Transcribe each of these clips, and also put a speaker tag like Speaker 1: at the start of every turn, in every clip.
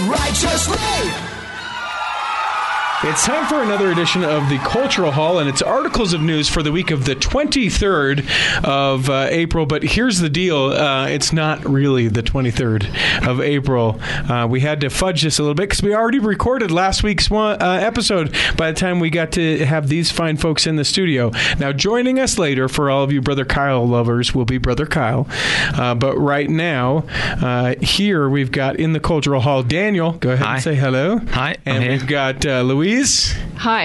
Speaker 1: righteously.
Speaker 2: It's time for another edition of the Cultural Hall, and it's articles of news for the week of the 23rd of uh, April. But here's the deal uh, it's not really the 23rd of April. Uh, we had to fudge this a little bit because we already recorded last week's one, uh, episode by the time we got to have these fine folks in the studio. Now, joining us later for all of you Brother Kyle lovers will be Brother Kyle. Uh, but right now, uh, here we've got in the Cultural Hall Daniel. Go ahead
Speaker 3: Hi.
Speaker 2: and say hello.
Speaker 3: Hi,
Speaker 2: And we've got uh, Louise.
Speaker 4: Hi.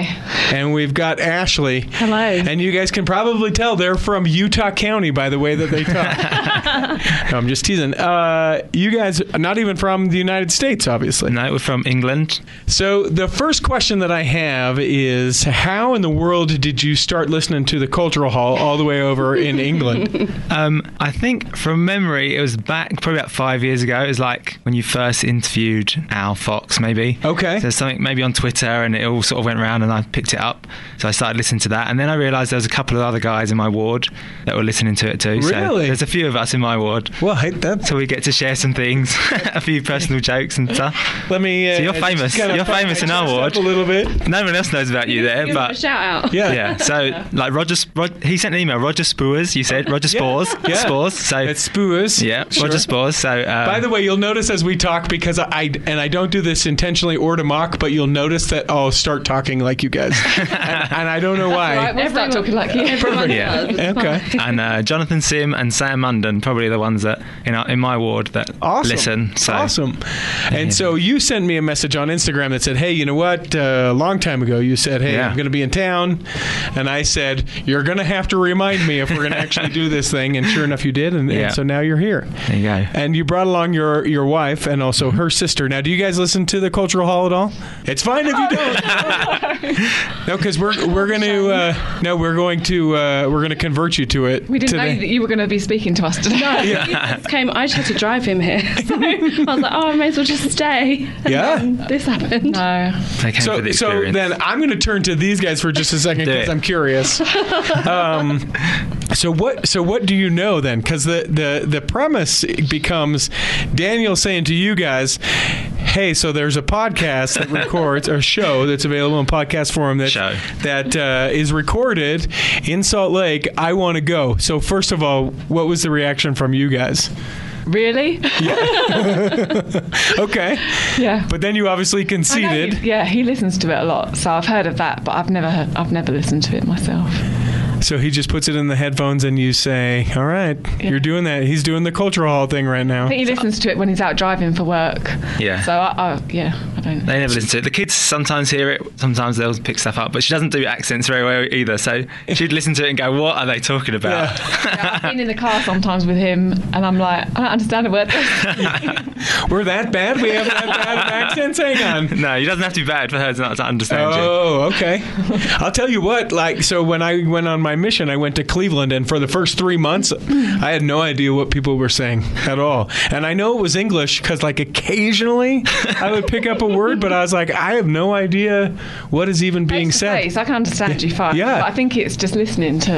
Speaker 2: And we've got Ashley.
Speaker 4: Hello.
Speaker 2: And you guys can probably tell they're from Utah County by the way that they talk. no, I'm just teasing. Uh, you guys are not even from the United States, obviously.
Speaker 3: No, we're from England.
Speaker 2: So the first question that I have is how in the world did you start listening to the Cultural Hall all the way over in England?
Speaker 3: Um, I think from memory, it was back probably about five years ago. It was like when you first interviewed Al Fox, maybe.
Speaker 2: Okay.
Speaker 3: There's something maybe on Twitter, and it all sort of went around, and I picked it up. So I started listening to that, and then I realised there was a couple of other guys in my ward that were listening to it too. So
Speaker 2: Really?
Speaker 3: there's a few of us in my ward.
Speaker 2: Well, I hate that's
Speaker 3: So we get to share some things, a few personal jokes and stuff.
Speaker 2: let me. Uh,
Speaker 3: So you're famous. You're famous in our ward.
Speaker 2: A little bit.
Speaker 3: No one else knows about you there,
Speaker 4: Give him a
Speaker 3: but
Speaker 4: shout out.
Speaker 2: Yeah.
Speaker 3: yeah. So like Roger, Rod, he sent an email. Roger Spores, you said Roger Spores,
Speaker 2: Yeah.
Speaker 3: Spores. So
Speaker 2: It's Spurs.
Speaker 3: yeah,
Speaker 2: Sure.
Speaker 3: Roger Spores. So um,
Speaker 2: By the way, you'll notice as we talk because I and I don't do this intentionally or to mock, but you'll notice that I'll start talking like you guys, and, and I don't know why.
Speaker 4: Right, we'll start talking like you.
Speaker 2: Perfect.
Speaker 3: Yeah.
Speaker 2: Okay.
Speaker 3: and uh, Jonathan Sim and Sam Munden, probably the ones that in our, in my ward that
Speaker 2: Awesome.
Speaker 3: listen. So
Speaker 2: Awesome. And so you sent me a message on Instagram that said, "Hey, you know what? Uh, a long time ago, you said, hey,
Speaker 3: Yeah.
Speaker 2: I'm going to be in town,' and I said, you're going to have to remind me if we're going to actually do this thing.' And sure enough, you did, and, and so now you're here.
Speaker 3: there you go.
Speaker 2: And you brought along your your wife and also her sister. Now, do you guys listen to the Cultural Hall at all? It's fine if you don't. no, because we're we're going to uh, no, we're going to uh, we're going to convert you to it.
Speaker 4: We didn't
Speaker 2: today.
Speaker 4: know that you were going to be speaking to us today.
Speaker 5: came, I just had to drive him here. So I was like, oh, I may as well just stay. And
Speaker 2: Yeah.
Speaker 5: then this happened.
Speaker 4: No.
Speaker 3: They came for
Speaker 2: So,
Speaker 3: the
Speaker 2: so then I'm going to turn to these guys for just a second because. I'm curious. um, so what? So what do you know then? Because the, the the premise becomes Daniel saying to you guys, "Hey, so there's a podcast that records a show that's available in podcast form that
Speaker 3: Show.
Speaker 2: that uh, is recorded in Salt Lake. I want to go." So first of all, what was the reaction from you guys?
Speaker 4: Really?
Speaker 2: Okay,
Speaker 4: Yeah.
Speaker 2: but then you obviously conceded.
Speaker 4: he- yeah, he listens to it a lot, so I've heard of that, but I've never heard, I've never listened to it myself.
Speaker 2: So he just puts it in the headphones, and you say, "All right, you're doing that." He's doing the cultural hall thing right now.
Speaker 4: I think he listens to it when he's out driving for work.
Speaker 3: Yeah.
Speaker 4: So I, I yeah, I don't.
Speaker 3: They never listen to it. The kids sometimes hear it, sometimes they'll pick stuff up, but she doesn't do accents very well either. So she'd listen to it and go, "What are they talking about?"
Speaker 4: Yeah, I've been in the car sometimes with him, and I'm like, I don't understand a word.
Speaker 2: We're that bad? We have that bad of accents? Hang on.
Speaker 3: no, he doesn't have to be bad for her to not to understand you.
Speaker 2: Oh, okay. I'll tell you what. Like, so when I went on my mission, I went to Cleveland, and for the first three months, I had no idea what people were saying at all. And I know it was English because, like, occasionally I would pick up a word, but I was like, I have no idea what is even being
Speaker 4: Face
Speaker 2: said.
Speaker 4: face, I can understand you fine.
Speaker 2: Yeah.
Speaker 4: But I think it's just listening to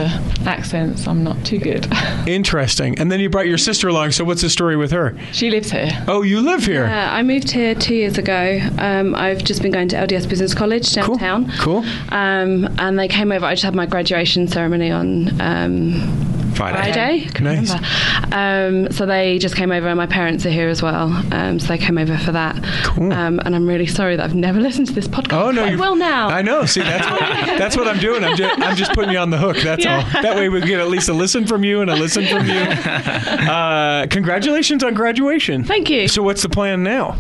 Speaker 4: accents. I'm not too good.
Speaker 2: Interesting. And then you brought your sister along. So what's the story with her?
Speaker 4: she lives here.
Speaker 2: Oh, you live here.
Speaker 5: Yeah, I moved here two years ago. Um, I've just been going to LDS Business College
Speaker 2: Cool.
Speaker 5: downtown.
Speaker 2: Cool.
Speaker 5: Um, and they came over. I just had my graduation ceremony on um,
Speaker 3: Friday.
Speaker 5: Friday. Can
Speaker 2: Nice.
Speaker 5: remember. Um, so they just came over, and my parents are here as well. Um, so they came over for that.
Speaker 2: Cool.
Speaker 5: Um, and I'm really sorry that I've never listened to this podcast.
Speaker 2: Oh no!
Speaker 5: I
Speaker 2: you-
Speaker 5: will now.
Speaker 2: I know. See, that's what, that's what I'm doing. I'm just, I'm just putting you on the hook. That's
Speaker 5: Yeah.
Speaker 2: all. That way we get at least a listen from you and a listen from you. Uh, congratulations on graduation.
Speaker 5: Thank you.
Speaker 2: So what's the plan now?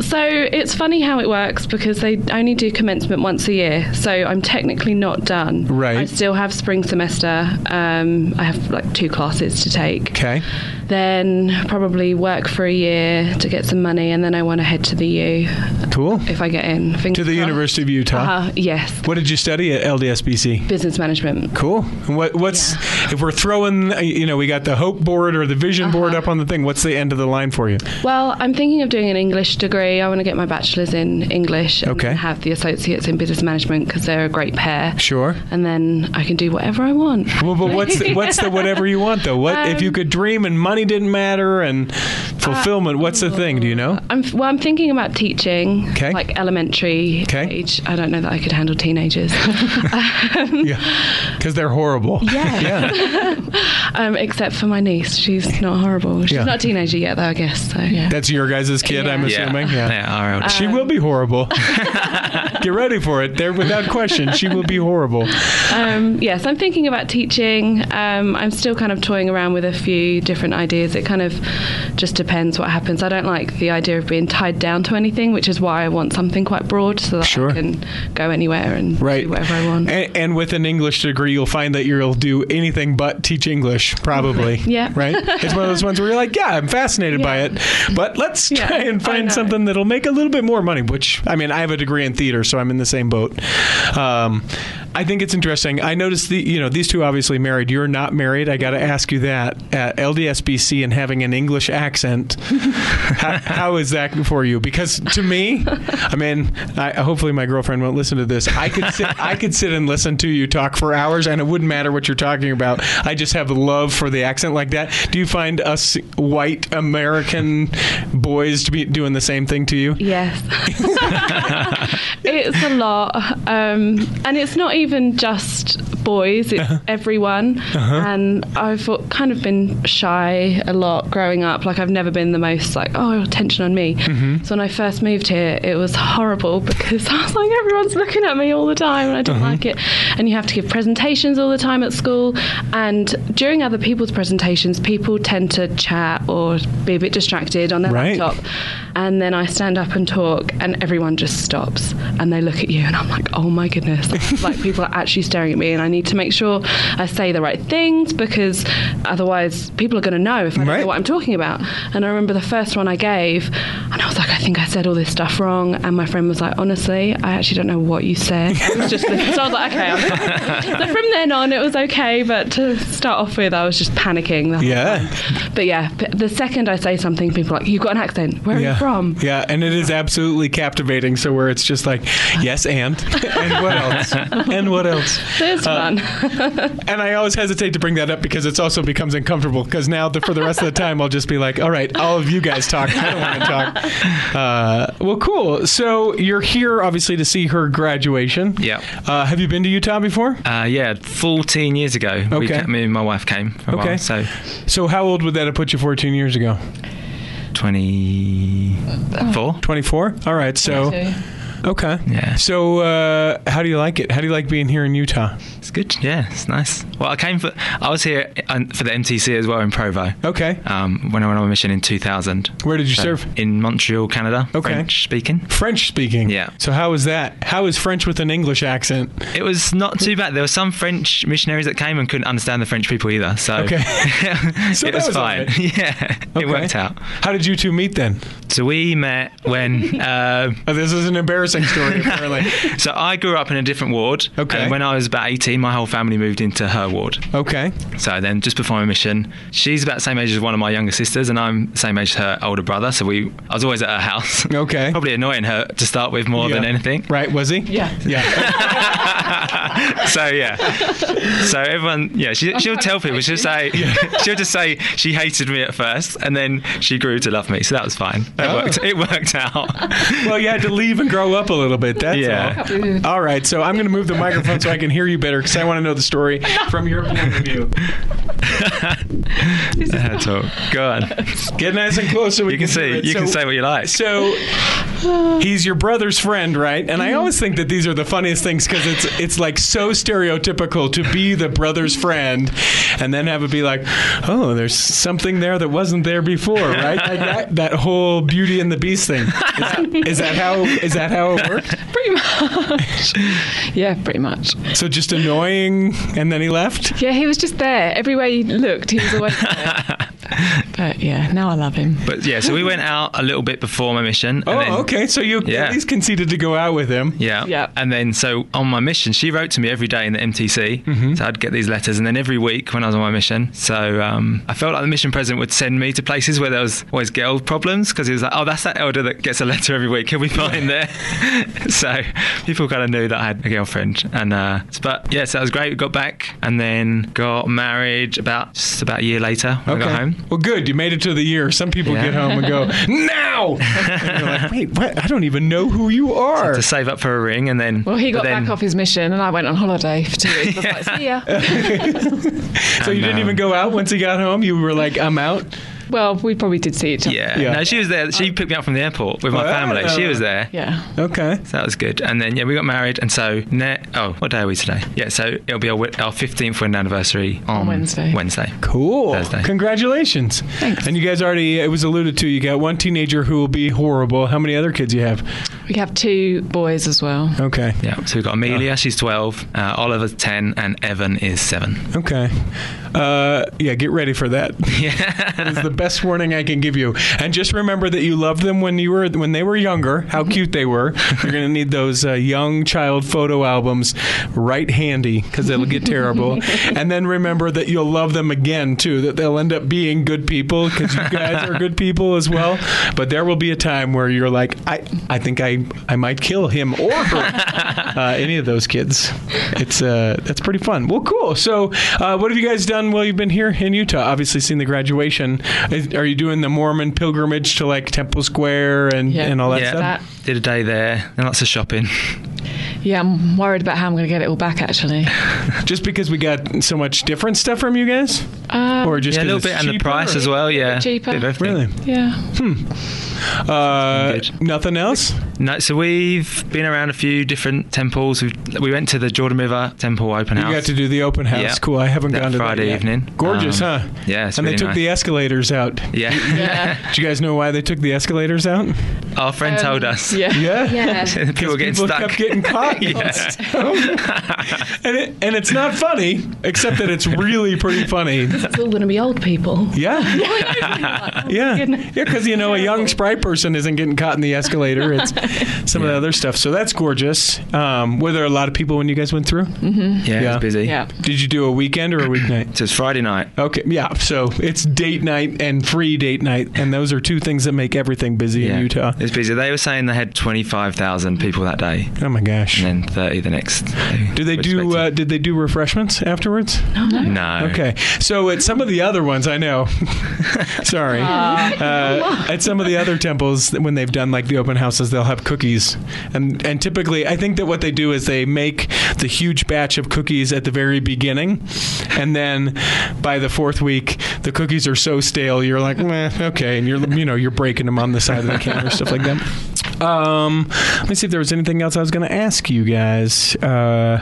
Speaker 5: So it's funny how it works because they only do commencement once a year. So I'm technically not done.
Speaker 2: Right.
Speaker 5: I still have spring semester. Um, I have like two classes to take.
Speaker 2: Okay.
Speaker 5: Then probably work for a year to get some money, and then I want to head to the U
Speaker 2: Cool.
Speaker 5: if I get in. Fingers
Speaker 2: To the
Speaker 5: crossed.
Speaker 2: University of Utah.
Speaker 5: Uh-huh, yes,
Speaker 2: What did you study at LDSBC?
Speaker 5: business management.
Speaker 2: Cool. And what, what's if we're throwing? uh, You know, we got the hope board or the vision board
Speaker 5: Uh-huh.
Speaker 2: up on the thing. What's the end of the line for you?
Speaker 5: Well, I'm thinking of doing an English degree. I want to get my bachelor's in English and
Speaker 2: Okay.
Speaker 5: have the associates in business management because they're a great pair.
Speaker 2: Sure.
Speaker 5: And then I can do whatever I want.
Speaker 2: Well, but what's the, what's the whatever you want though? What if you
Speaker 5: Um,
Speaker 2: could dream and money didn't matter and fulfillment. What's the thing? Do you know?
Speaker 5: I'm well. I'm thinking about teaching,
Speaker 2: 'Kay.
Speaker 5: like elementary
Speaker 2: 'Kay.
Speaker 5: age. I don't know that I could handle teenagers,
Speaker 2: Yeah, because they're horrible.
Speaker 5: Yeah.
Speaker 2: yeah.
Speaker 5: um, except for my niece. She's not horrible. She's
Speaker 2: Yeah.
Speaker 5: not a teenager yet, though. I guess. So yeah.
Speaker 2: That's your guys' kid, I'm assuming.
Speaker 3: yeah,
Speaker 2: Yeah.
Speaker 3: our eldest.
Speaker 2: She will be horrible. Get ready for it. There, without question, she will be horrible.
Speaker 5: Um, yes, I'm thinking about teaching. Um, I'm still kind of toying around with a few different ideas. It kind of just depends what happens. I don't like the idea of being tied down to anything, which is why I want something quite broad so that
Speaker 2: Sure.
Speaker 5: I can go anywhere and
Speaker 2: Right.
Speaker 5: do whatever I want.
Speaker 2: And, and with an English degree, you'll find that you'll do anything but teach English, probably.
Speaker 5: Yeah.
Speaker 2: Right? It's one of those ones where you're like, yeah, I'm fascinated by it, but let's
Speaker 5: Yeah,
Speaker 2: try and find something that'll make a little bit more money, which, I mean, I have a degree in theater, so I'm in the same boat. Um, I think it's interesting. I noticed the, you know, these two obviously married. You're not married. I got to ask you that. At LDSBC and having an English accent, how, how is that for you? Because to me, I mean, I, hopefully my girlfriend won't listen to this. I could sit, I could sit and listen to you talk for hours, and it wouldn't matter what you're talking about. I just have a love for the accent like that. Do you find us white American boys to be doing the same thing to you?
Speaker 5: Yes. it's a lot. Um, and it's not even just boys, it's
Speaker 2: Uh-huh.
Speaker 5: everyone. And I've kind of been shy a lot growing up. Like, I've never been the most, like, oh, attention on me.
Speaker 2: Mm-hmm.
Speaker 5: So when I first moved here, it was horrible because I was like, everyone's looking at me all the time and I didn't
Speaker 2: Uh-huh.
Speaker 5: like it. And you have to give presentations all the time at school. And during other people's presentations, people tend to chat or be a bit distracted on their
Speaker 2: Right.
Speaker 5: laptop. And then I stand up and talk, and everyone just stops and they look at you, and I'm like, oh my goodness. like, people are actually staring at me, and I need to make sure I say the right things because otherwise, people are going to know if I
Speaker 2: Right.
Speaker 5: know what I'm talking about. And I remember the first one I gave, and I was like, I think I said all this stuff wrong. And my friend was like, honestly, I actually don't know what you said. I was just so I was like, okay. I'm so from then on, it was okay, but to start off with, I was just panicking.
Speaker 2: Yeah.
Speaker 5: time. But yeah, the second I say something, people are like, you've got an accent. Where are
Speaker 2: yeah.
Speaker 5: you from?
Speaker 2: Yeah, and it is absolutely captivating. So where it's just like, yes, and and what else? and what else? Uh,
Speaker 5: fun.
Speaker 2: And I always hesitate to bring that up because it also becomes uncomfortable. Because now, the, for the rest of the time, I'll just be like, "All right, all of you guys talk. I don't want to talk." Uh, well, cool. So you're here, obviously, to see her graduation.
Speaker 3: Yeah.
Speaker 2: Uh, have you been to Utah before?
Speaker 3: Uh, yeah, 14 years ago, we
Speaker 2: Okay.
Speaker 3: ca- me and my wife came for a
Speaker 2: Okay.
Speaker 3: while. So
Speaker 2: So how old would that have put you 14 years ago?
Speaker 3: 24.
Speaker 2: 24. All right. So okay.
Speaker 3: Yeah.
Speaker 2: So uh, how do you like it? How do you like being here in Utah?
Speaker 3: It's good. Yeah, it's nice. Well, I came for, I was here uh, for the MTC as well in Provo.
Speaker 2: Okay.
Speaker 3: Um, when I went on a mission in 2000.
Speaker 2: Where did you
Speaker 3: So,
Speaker 2: serve?
Speaker 3: In Montreal, Canada.
Speaker 2: Okay.
Speaker 3: French speaking.
Speaker 2: French speaking.
Speaker 3: Yeah.
Speaker 2: So how was that? How is French with an English accent?
Speaker 3: It was not too bad. There were some French missionaries that came and couldn't understand the French people either. So,
Speaker 2: Okay. So
Speaker 3: it was,
Speaker 2: was
Speaker 3: fine.
Speaker 2: right.
Speaker 3: Yeah,
Speaker 2: Okay.
Speaker 3: it worked out.
Speaker 2: How did you two meet then?
Speaker 3: So we met when. Uh,
Speaker 2: Oh, this is an embarrassing story, apparently.
Speaker 3: so I grew up in a different ward.
Speaker 2: Okay.
Speaker 3: And when I was about 18, my whole family moved into her ward.
Speaker 2: Okay.
Speaker 3: So then, just before my mission, she's about the same age as one of my younger sisters, and I'm the same age as her older brother. So we, I was always at her house.
Speaker 2: Okay.
Speaker 3: Probably annoying her to start with more than anything.
Speaker 2: Right? Was he?
Speaker 5: Yeah.
Speaker 2: Yeah.
Speaker 3: so yeah, so everyone, yeah, she, she'll tell people. She'll say, she'll just say she hated me at first, and then she grew to love me. So that was fine. It
Speaker 2: Oh.
Speaker 3: worked. It worked out.
Speaker 2: well, you had to leave and grow up a little bit. That's
Speaker 3: Yeah.
Speaker 2: all. All right. So I'm going to move the microphone so I can hear you better because I want to know the story from your point of view.
Speaker 3: That's all. Go on.
Speaker 2: Get nice and close so we
Speaker 3: You can see.
Speaker 2: it.
Speaker 3: You can say what you like.
Speaker 2: So he's your brother's friend, right? And I mm-hmm. always think that these are the funniest things because it's it's like so stereotypical to be the brother's friend, and then have it be like, oh, there's something there that wasn't there before, right? Like that, that whole Beauty and the Beast thing. Is that, is that how is that how it worked?
Speaker 4: Pretty much. yeah, pretty much.
Speaker 2: So just annoying, and then he left.
Speaker 4: Yeah, he was just there. Everywhere he looked, he was always there. but yeah, now I love him.
Speaker 3: But yeah, so we went out a little bit before my mission. and
Speaker 2: Oh,
Speaker 3: then-
Speaker 2: okay. So you
Speaker 3: Yeah.
Speaker 2: at least conceded to go out with him.
Speaker 3: Yeah.
Speaker 4: Yeah.
Speaker 3: And then, so on my mission, she wrote to me every day in the MTC.
Speaker 2: Mm-hmm.
Speaker 3: So I'd get these letters. And then every week when I was on my mission, so um, I felt like the mission president would send me to places where there was always girl problems because he was like, oh, that's that elder that gets a letter every week. He'll be fine there. so people kind of knew that I had a girlfriend. And, uh, but yeah, so that was great. We got back and then got married about just about a year later when I got home. Home.
Speaker 2: Well, good. You made it to the year. Some people
Speaker 3: Yeah.
Speaker 2: get home and go, now! And you're like, wait, what? I don't even know who you are.
Speaker 3: To save up for a ring, and then
Speaker 4: Well, he got
Speaker 3: then,
Speaker 4: back off his mission, and I went on holiday for two weeks. I was like, see ya.
Speaker 2: So you didn't
Speaker 3: um,
Speaker 2: even go out once he got home? You were like, I'm out?
Speaker 4: Well, we probably did see each other.
Speaker 3: Yeah.
Speaker 2: Yeah.
Speaker 3: no, she was there. She picked me up from the airport with my
Speaker 2: Oh,
Speaker 3: family. She was there.
Speaker 4: Yeah.
Speaker 2: Okay.
Speaker 3: So that was good. And then, yeah, we got married. And so, ne- oh, what day are we today? Yeah, so it'll be our, wi- our 15th wedding anniversary on,
Speaker 4: Wednesday.
Speaker 3: Wednesday.
Speaker 2: Cool.
Speaker 3: Thursday.
Speaker 2: Congratulations.
Speaker 4: Thanks.
Speaker 2: And you guys already, it was alluded to, you got one teenager who will be horrible. How many other kids you have?
Speaker 4: We have two boys as well.
Speaker 2: Okay.
Speaker 3: Yeah, so we've got Amelia, she's 12, uh, Oliver's 10, and Evan is 7.
Speaker 2: Okay. Uh, yeah, get ready for that.
Speaker 3: Yeah.
Speaker 2: It's the best warning I can give you. And just remember that you loved them when you were when they were younger. How cute they were. You're going to need those uh, young child photo albums right handy because it'll get terrible. and then remember that you'll love them again too. That they'll end up being good people because you guys are good people as well. But there will be a time where you're like, I I think I I might kill him or her. uh, any of those kids. It's uh that's pretty fun. Well, cool. So, uh, what have you guys done while you've been here in Utah? Obviously, seen the graduation. Is- Are you doing the Mormon pilgrimage to like Temple Square and
Speaker 4: Yeah.
Speaker 2: and all that
Speaker 3: yeah.
Speaker 2: stuff?
Speaker 4: That-
Speaker 3: Did a day there and lots of shopping.
Speaker 4: Yeah, I'm worried about how I'm going to get it all back, actually.
Speaker 2: Just because we got so much different stuff from you guys,
Speaker 4: Uh,
Speaker 2: or just
Speaker 3: yeah, a
Speaker 2: 'cause
Speaker 3: little
Speaker 2: it's
Speaker 3: bit, and the price as well. Yeah,
Speaker 4: cheaper.
Speaker 3: Bit.
Speaker 2: Really?
Speaker 4: yeah.
Speaker 2: Hmm.
Speaker 3: Uh,
Speaker 2: nothing else.
Speaker 3: No, so we've been around a few different temples. We've, we went to the Jordan River Temple open
Speaker 2: You
Speaker 3: house.
Speaker 2: got to do the open house.
Speaker 3: Yeah.
Speaker 2: Cool. I haven't
Speaker 3: That
Speaker 2: gone to
Speaker 3: Friday
Speaker 2: that yet.
Speaker 3: evening.
Speaker 2: Gorgeous,
Speaker 3: Um,
Speaker 2: huh?
Speaker 3: yeah, it's
Speaker 2: and they took
Speaker 3: nice.
Speaker 2: the escalators out.
Speaker 3: yeah.
Speaker 4: Yeah.
Speaker 2: Do you guys know why they took the escalators out?
Speaker 3: Our friend told
Speaker 4: Um,
Speaker 3: us.
Speaker 4: Yeah.
Speaker 2: Yeah.
Speaker 5: Yeah.
Speaker 3: People were getting
Speaker 2: people
Speaker 3: stuck.
Speaker 2: kept getting caught. and it, and it's not funny, except that it's really pretty funny.
Speaker 5: It's all going to be old people.
Speaker 2: Yeah, yeah, yeah. Because you know a young spry person isn't getting caught in the escalator. It's some of the other stuff. So that's gorgeous. Um, were there a lot of people when you guys went through?
Speaker 3: yeah, it
Speaker 2: Yeah.
Speaker 3: was busy.
Speaker 4: Yeah.
Speaker 2: Did you do a weekend or a weeknight?
Speaker 3: So it's Friday night.
Speaker 2: Okay, yeah. So it's date night and free date night, and those are two things that make everything busy
Speaker 3: Yeah.
Speaker 2: in Utah.
Speaker 3: It's busy. They were saying they had 25,000 people that day
Speaker 2: Oh my gosh.
Speaker 3: and then 30 the next day.
Speaker 2: Do they do? Uh, did they do refreshments afterwards?
Speaker 3: No. no.
Speaker 2: Okay, so at some of the other ones, I know. Sorry, uh, at some of the other temples, when they've done like the open houses, they'll have cookies, and and typically, I think that what they do is they make the huge batch of cookies at the very beginning, and then by the fourth week, the cookies are so stale, you're like, okay, and you're you know you're breaking them on the side of the counter, stuff like that. Um, let me see if there was anything else I was going to ask you guys. Uh,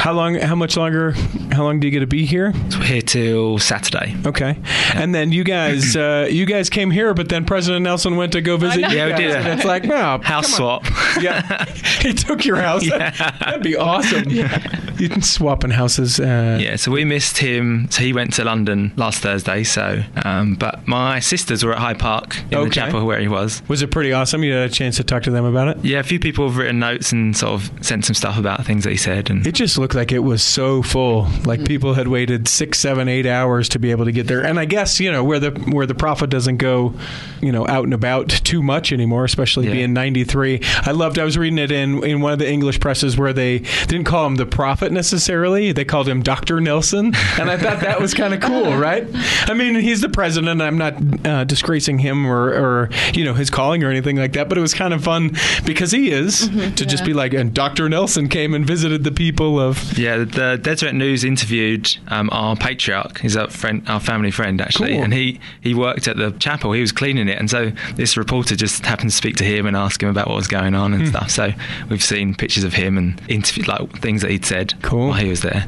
Speaker 2: how long? How much longer? How long do you get to be here?
Speaker 3: So we're here till Saturday.
Speaker 2: Okay, and then you guys, uh, you guys came here, but then President Nelson went to go visit. you
Speaker 3: Yeah, we did
Speaker 2: and it's like, no,
Speaker 3: House swap.
Speaker 2: Yeah, he took your house. That'd be awesome. You can swap in houses. Uh,
Speaker 3: Yeah, so we missed him. So he went to London last Thursday. So, um, but my sisters were at Hyde Park in
Speaker 2: Okay.
Speaker 3: the chapel where he was.
Speaker 2: Was it pretty awesome? You had a chance to talk to them about it.
Speaker 3: Yeah, a few people have written notes and sort of sent some stuff about things that he said. And
Speaker 2: It just looked like it was so full. Like people had waited six, seven, eight hours to be able to get there. And I guess you know where the where the prophet doesn't go, you know, out and about too much anymore, especially
Speaker 3: Yeah.
Speaker 2: being ninety three. I loved. I was reading it in in one of the English presses where they didn't call him the prophet necessarily. They called him Doctor Nelson, and I thought that was kind of cool, right? I mean, he's the president. I'm not uh, disgracing him or, or you know his calling or anything like that. But it was kind of fun because he is to just be like, and Doctor Nelson came and visited the people of
Speaker 3: yeah, the, Deseret News interviewed um, our patriarch. He's a friend, our family friend actually,
Speaker 2: Cool.
Speaker 3: and he he worked at the chapel. He was cleaning it, and so this reporter just happened to speak to him and ask him about what was going on and stuff. So we've seen pictures of him and interview like things that he'd said
Speaker 2: Cool.
Speaker 3: while he was there.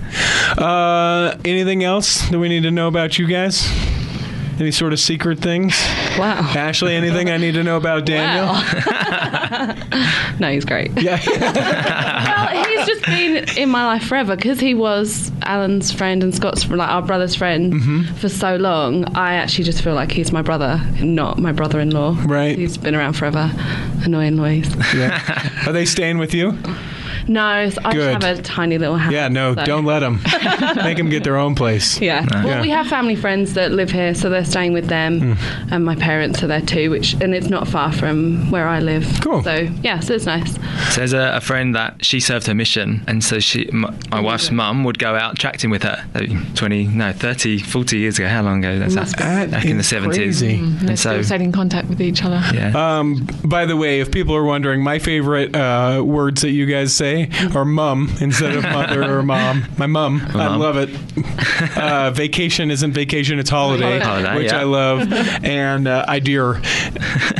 Speaker 2: Uh, anything else that we need to know about you guys? Any sort of secret things?
Speaker 5: Wow.
Speaker 2: Ashley, anything I need to know about Daniel?
Speaker 5: No, he's great.
Speaker 2: Yeah.
Speaker 5: well, he's just been in my life forever because he was Alan's friend and Scott's like our brother's friend
Speaker 2: Mm-hmm.
Speaker 5: for so long. I actually just feel like he's my brother, not my brother-in-law.
Speaker 2: Right.
Speaker 5: He's been around forever. Annoying noise.
Speaker 2: yeah. Are they staying with you?
Speaker 5: No, so I
Speaker 2: Good.
Speaker 5: just have a tiny little house.
Speaker 2: Yeah, no,
Speaker 5: so-
Speaker 2: don't let them. Make them get their own place.
Speaker 5: Yeah. Well,
Speaker 2: Yeah.
Speaker 5: we have family friends that live here, so they're staying with them,
Speaker 2: Hmm.
Speaker 5: and my parents are there too. Which and it's not far from where I live.
Speaker 2: Cool.
Speaker 5: So yeah, so it's nice.
Speaker 3: So there's a, a friend that she served her mission, and so she, my, my wife's mum, would go out tracting with her. Twenty, no, 30, 40 years ago. How long ago? That's
Speaker 5: Must
Speaker 3: that? back in the
Speaker 2: That's
Speaker 3: seventies.
Speaker 2: crazy.
Speaker 3: And
Speaker 4: They're
Speaker 3: so,
Speaker 4: still staying in contact with each other.
Speaker 3: yeah.
Speaker 2: Um, by the way, if people are wondering, my favorite uh, words that you guys say are mum instead of mother or mom. My mum. I love it. Uh, vacation isn't vacation, it's holiday,
Speaker 3: Holiday,
Speaker 2: which
Speaker 3: yeah.
Speaker 2: I love. And uh, idea.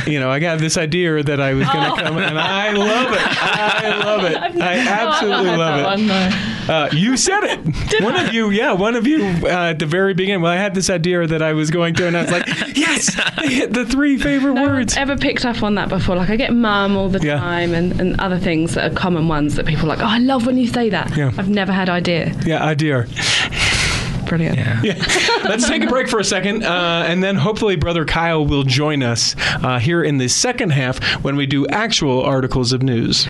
Speaker 2: You know, I got this idea that I was going to come, and I love it. I love it. I absolutely love it.
Speaker 4: One, no.
Speaker 2: Uh, you said it. one of you, yeah, one of you uh, at the very beginning. Well, I had this idea that I was going to, and I was like, yes, they hit the three favorite
Speaker 5: No
Speaker 2: words.
Speaker 5: one's ever picked up on that before. Like I get mum all the
Speaker 2: Yeah.
Speaker 5: time, and, and other things that are common ones that people are like. Oh, I love when you say that.
Speaker 2: Yeah.
Speaker 5: I've never had idea.
Speaker 2: Yeah, idea.
Speaker 5: Brilliant.
Speaker 3: yeah.
Speaker 2: Yeah. Let's take a break for a second, uh, and then hopefully Brother Kyle will join us uh, here in the second half when we do actual articles of news.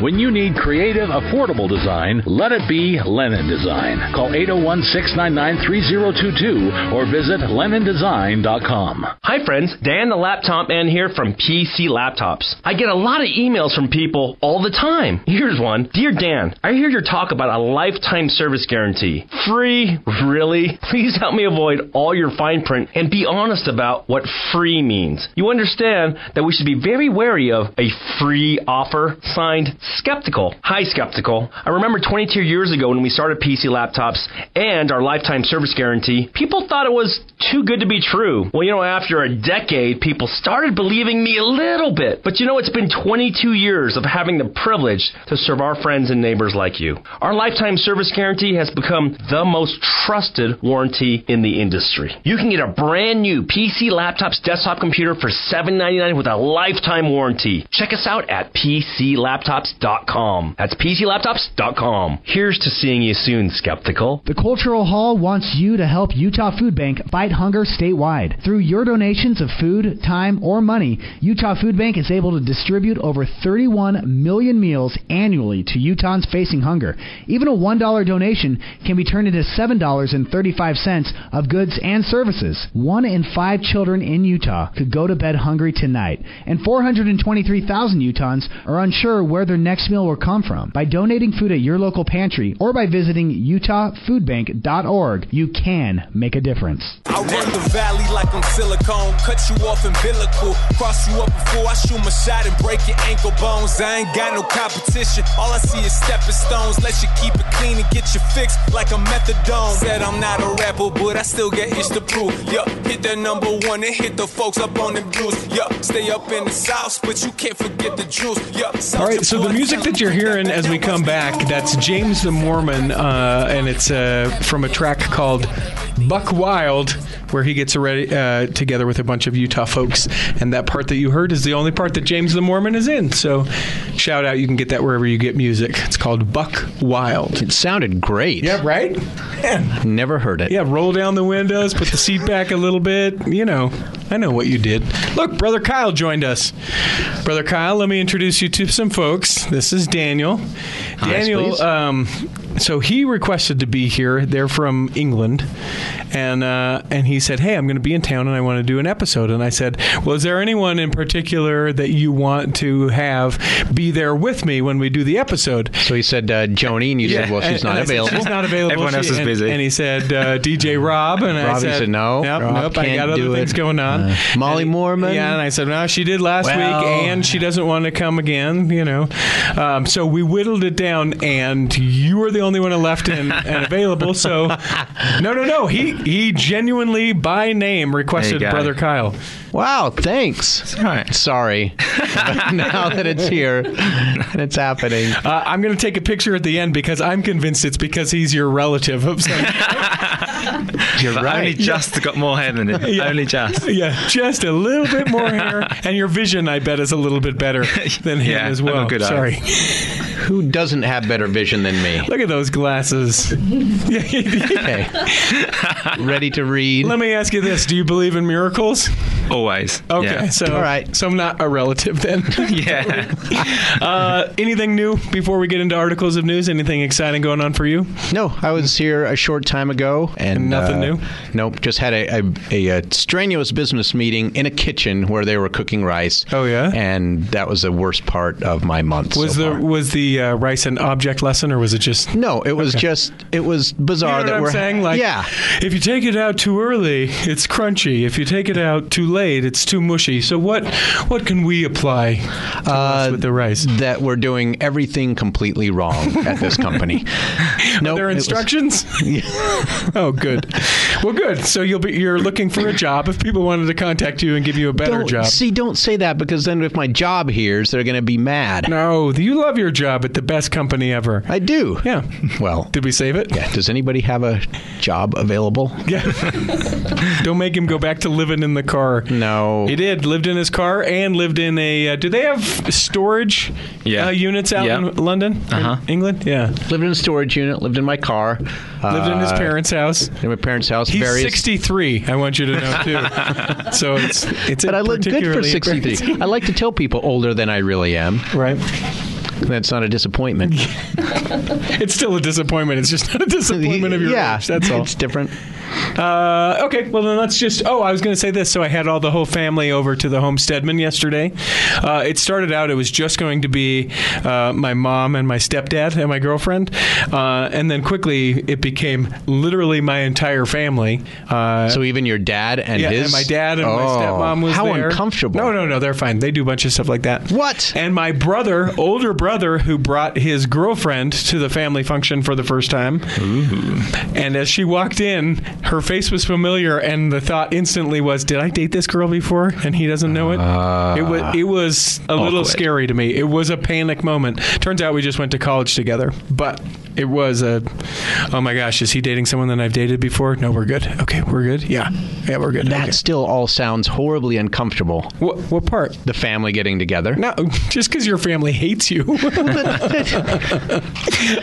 Speaker 6: When you need creative, affordable design, let it be Lennon Design. Call 801 699 3022 or visit LennonDesign.com.
Speaker 7: Hi friends, Dan the Laptop Man here from PC Laptops. I get a lot of emails from people all the time. Here's one. Dear Dan, I hear your talk about a lifetime service guarantee. Free? Really? Please help me avoid all your fine print and be honest about what free means. You understand that we should be very wary of a free offer. Signed, Skeptical. Hi, Skeptical. I remember 22 years ago when we started PC Laptops and our lifetime service guarantee, people thought it was too good to be true. Well, you know, after a decade, people started believing me a little bit. But you know, it's been 22 years of having the privilege to serve our friends and neighbors like you. Our lifetime service guarantee has become the most trusted warranty in the industry. You can get a brand new PC Laptops desktop computer for $7.99 with a lifetime warranty. Check us out at PCLaptops.com. That's PCLaptops.com. Here's to seeing you soon, Skeptical.
Speaker 8: The Cultural Hall wants you to help Utah Food Bank fight hunger statewide. Through your donations of food, time, or money, Utah Food Bank is able to distribute over 31 million meals annually to Utahns facing hunger. Even a $1 donation can be turned into $7.35 of goods and services. One in five children in Utah could go to bed hungry tonight, and 423,000 Utahns are unsure where their next meal will come from. By donating food at your local pantry or by visiting utahfoodbank.org, you can make a difference.
Speaker 1: I run the valley like I'm silicone, cut you off umbilical, cross you up before I shoot my shot and break your ankle bones. I ain't got no competition, all I see is stepping stones. Let you keep it clean and get you fixed like a methadone. Said I'm not a rapper, but I still get itch to prove. Yup, hit the number one and hit the folks up on them dudes. Yup, stay up in the south, but you can't forget the juice. Yup,
Speaker 2: All right, so the music that you're hearing as we come back, that's James the Mormon, uh, and it's uh, from a track called Buck Wild, where he gets ready, uh, together with a bunch of Utah folks. And that part that you heard is the only part that James the Mormon is in. So shout out, you can get that wherever you get music. It's called Buck Wild.
Speaker 9: It sounded great.
Speaker 2: Yeah, right? Man.
Speaker 9: Never heard it.
Speaker 2: Yeah, roll down the windows, put the seat back a little bit. You know, I know what you did. Look, Brother Kyle joined us. Brother Kyle, let me introduce you to some folks. This is Daniel. Daniel,
Speaker 9: please.
Speaker 2: um, so he requested to be here. They're from England, and uh, and he said, "Hey, I'm going to be in town, and I want to do an episode." And I said, "Well, is there anyone in particular that you want to have be there with me when we do the episode?"
Speaker 9: So he said uh, Joni, and you said, "Well, she's
Speaker 2: And-
Speaker 9: not
Speaker 2: and I said,
Speaker 9: available."
Speaker 2: She's not available.
Speaker 3: Everyone
Speaker 2: She-
Speaker 3: else is
Speaker 2: and-
Speaker 3: busy.
Speaker 2: And he said uh, DJ Rob, and I
Speaker 9: Robbie
Speaker 2: said,
Speaker 9: said, "No,
Speaker 2: nope,
Speaker 9: Rob
Speaker 2: nope, I
Speaker 9: can't
Speaker 2: got other
Speaker 9: do
Speaker 2: things
Speaker 9: it."
Speaker 2: going on."
Speaker 9: Uh, Molly
Speaker 2: And-
Speaker 9: Mormon?
Speaker 2: Yeah, and I said, "No, she did last
Speaker 9: Well-
Speaker 2: week, and she doesn't want to come again." You know, um, so we whittled it down, and you were the the only one left and, and available. So, no, no, no. He he genuinely by name requested brother Kyle.
Speaker 9: Wow, thanks.
Speaker 3: all right.
Speaker 9: Sorry. Now that it's here and it's happening.
Speaker 2: Uh, I'm going to take a picture at the end because I'm convinced it's because he's your relative of.
Speaker 9: You're
Speaker 3: But only just got more hair than him.
Speaker 2: Yeah.
Speaker 3: Only just.
Speaker 2: yeah, just a little bit more hair, and your vision, I bet, is a little bit better than him
Speaker 3: Yeah,
Speaker 2: as
Speaker 3: I've got
Speaker 2: well.
Speaker 3: good.
Speaker 2: Sorry.
Speaker 9: Who doesn't have better vision than me?
Speaker 2: Look at those glasses.
Speaker 9: Okay. Ready to read?
Speaker 2: Let me ask you this: Do you believe in miracles?
Speaker 3: Always.
Speaker 2: Okay,
Speaker 3: Yeah.
Speaker 2: so
Speaker 9: All right.
Speaker 2: so I'm not a relative then.
Speaker 3: yeah.
Speaker 2: uh, anything new before we get into articles of news? Anything exciting going on for you?
Speaker 9: No, I was here a short time ago, and
Speaker 2: And nothing
Speaker 9: uh,
Speaker 2: new?
Speaker 9: Nope, just had a, a, a, uh strenuous business meeting in a kitchen where they were cooking rice.
Speaker 2: Oh, yeah?
Speaker 9: and that was the worst part of my month.
Speaker 2: Was
Speaker 9: so
Speaker 2: the
Speaker 9: far.
Speaker 2: was the uh, rice an object lesson, or was it just?
Speaker 9: No, it was just it was
Speaker 2: You know
Speaker 9: bizarre
Speaker 2: what
Speaker 9: that
Speaker 2: I'm
Speaker 9: we're
Speaker 2: saying? Like,
Speaker 9: yeah.
Speaker 2: if you take it out too early, it's crunchy. If you take it out too late, it's too mushy. So what what can we apply us uh, with the rice?
Speaker 9: That we're doing everything completely wrong at this company. no,
Speaker 2: Are there instructions? oh, good. Well, good. So you'll be you're looking for a job. If people wanted to contact you and give you a better
Speaker 9: don't,
Speaker 2: job,
Speaker 9: See, don't say that because then if my job hears, they're going to be mad.
Speaker 2: no, you love your job at the best company ever.
Speaker 9: I do.
Speaker 2: Yeah.
Speaker 9: Well,
Speaker 2: Did we save it?
Speaker 9: yeah. Does anybody have a job available?
Speaker 2: Yeah. Don't make him go back to living in the car.
Speaker 9: No.
Speaker 2: He did. Lived in his car and lived in a. Uh, do they have storage
Speaker 3: Yeah.
Speaker 2: uh, units out
Speaker 3: Yeah.
Speaker 2: in London?
Speaker 3: Uh-huh.
Speaker 2: England? Yeah.
Speaker 9: Lived in a storage unit. Lived in my car.
Speaker 2: Lived in his
Speaker 9: uh,
Speaker 2: parents' house.
Speaker 9: In my parents' house.
Speaker 2: He's
Speaker 9: various
Speaker 2: 63. I want you to know too. so it's it's.
Speaker 9: But I look good for
Speaker 2: particularly
Speaker 9: 63. I like to tell people older than I really am.
Speaker 2: Right.
Speaker 9: That's not a disappointment.
Speaker 2: It's still a disappointment. It's just not a disappointment of your
Speaker 9: yeah,
Speaker 2: age. That's all.
Speaker 9: It's different.
Speaker 2: Uh, okay, well then let's just. Oh, I was going to say this. So I had all the whole family over to the homesteadman yesterday. Uh, it started out. It was just going to be uh, my mom and my stepdad and my girlfriend, uh, and then quickly it became literally my entire family. Uh,
Speaker 9: So even your dad and
Speaker 2: yeah,
Speaker 9: his
Speaker 2: and my dad and my
Speaker 9: Oh,
Speaker 2: stepmom was
Speaker 9: how
Speaker 2: there.
Speaker 9: uncomfortable.
Speaker 2: No, no, no, they're fine. They do a bunch of stuff like that.
Speaker 9: What?
Speaker 2: And my brother, older brother, who brought his girlfriend to the family function for the first time. And as she walked in, her face was familiar, and the thought instantly was, "Did I date this girl before?" And he doesn't know it. Ah. it was it was a little scary to me. It was a panic moment. Turns out we just went to college together, but it was a, oh my gosh, is he dating someone that I've dated before? No, we're good. Okay, we're good. Yeah, yeah, we're good.
Speaker 9: That
Speaker 2: Okay.
Speaker 9: still all sounds horribly uncomfortable.
Speaker 2: What, what part?
Speaker 9: The family getting together.
Speaker 2: No, just because your family hates you.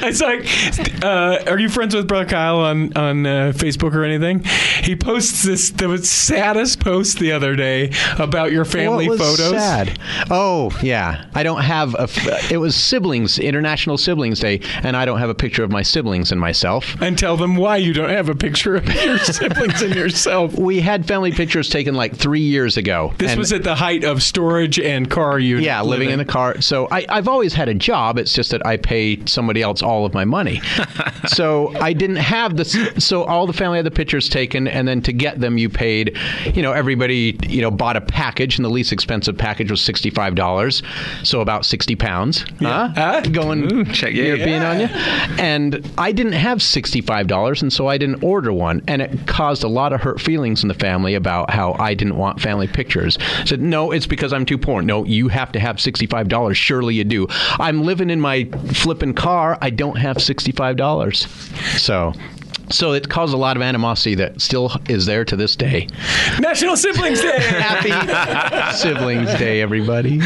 Speaker 2: it's like, uh, are you friends with Brother Kyle on on uh, Facebook or anything? He posts this the saddest post the other day about your family
Speaker 9: what was
Speaker 2: photos.
Speaker 9: Sad. Oh yeah, I don't have a. F- it was siblings, International Siblings Day, and I don't have a picture of my siblings and myself.
Speaker 2: And tell them why you don't have a picture of your siblings and yourself.
Speaker 9: We had family pictures taken like three years ago.
Speaker 2: This was at the height of storage and car unit.
Speaker 9: Yeah, living in a car. So I, I've always had a job. It's just that I pay somebody else all of my money. so I didn't have this. So all the family had the pictures taken, and then to get them, you paid. You know, everybody you know bought a package, and the least expensive package was sixty five dollars. So about sixty pounds. Huh?
Speaker 2: Huh?
Speaker 9: Going
Speaker 3: Ooh, check you.
Speaker 9: European on you. And I didn't have sixty five dollars, and so I didn't order one, and it caused a lot of hurt feelings in the family about how I didn't want family pictures. I said no, it's because I'm too poor. No, you have to have sixty five dollars. Surely you do. I'm living in my flipping car. I don't have sixty five dollars. So. So it caused a lot of animosity that still is there to this day.
Speaker 2: National Siblings Day.
Speaker 9: Happy Siblings Day, everybody.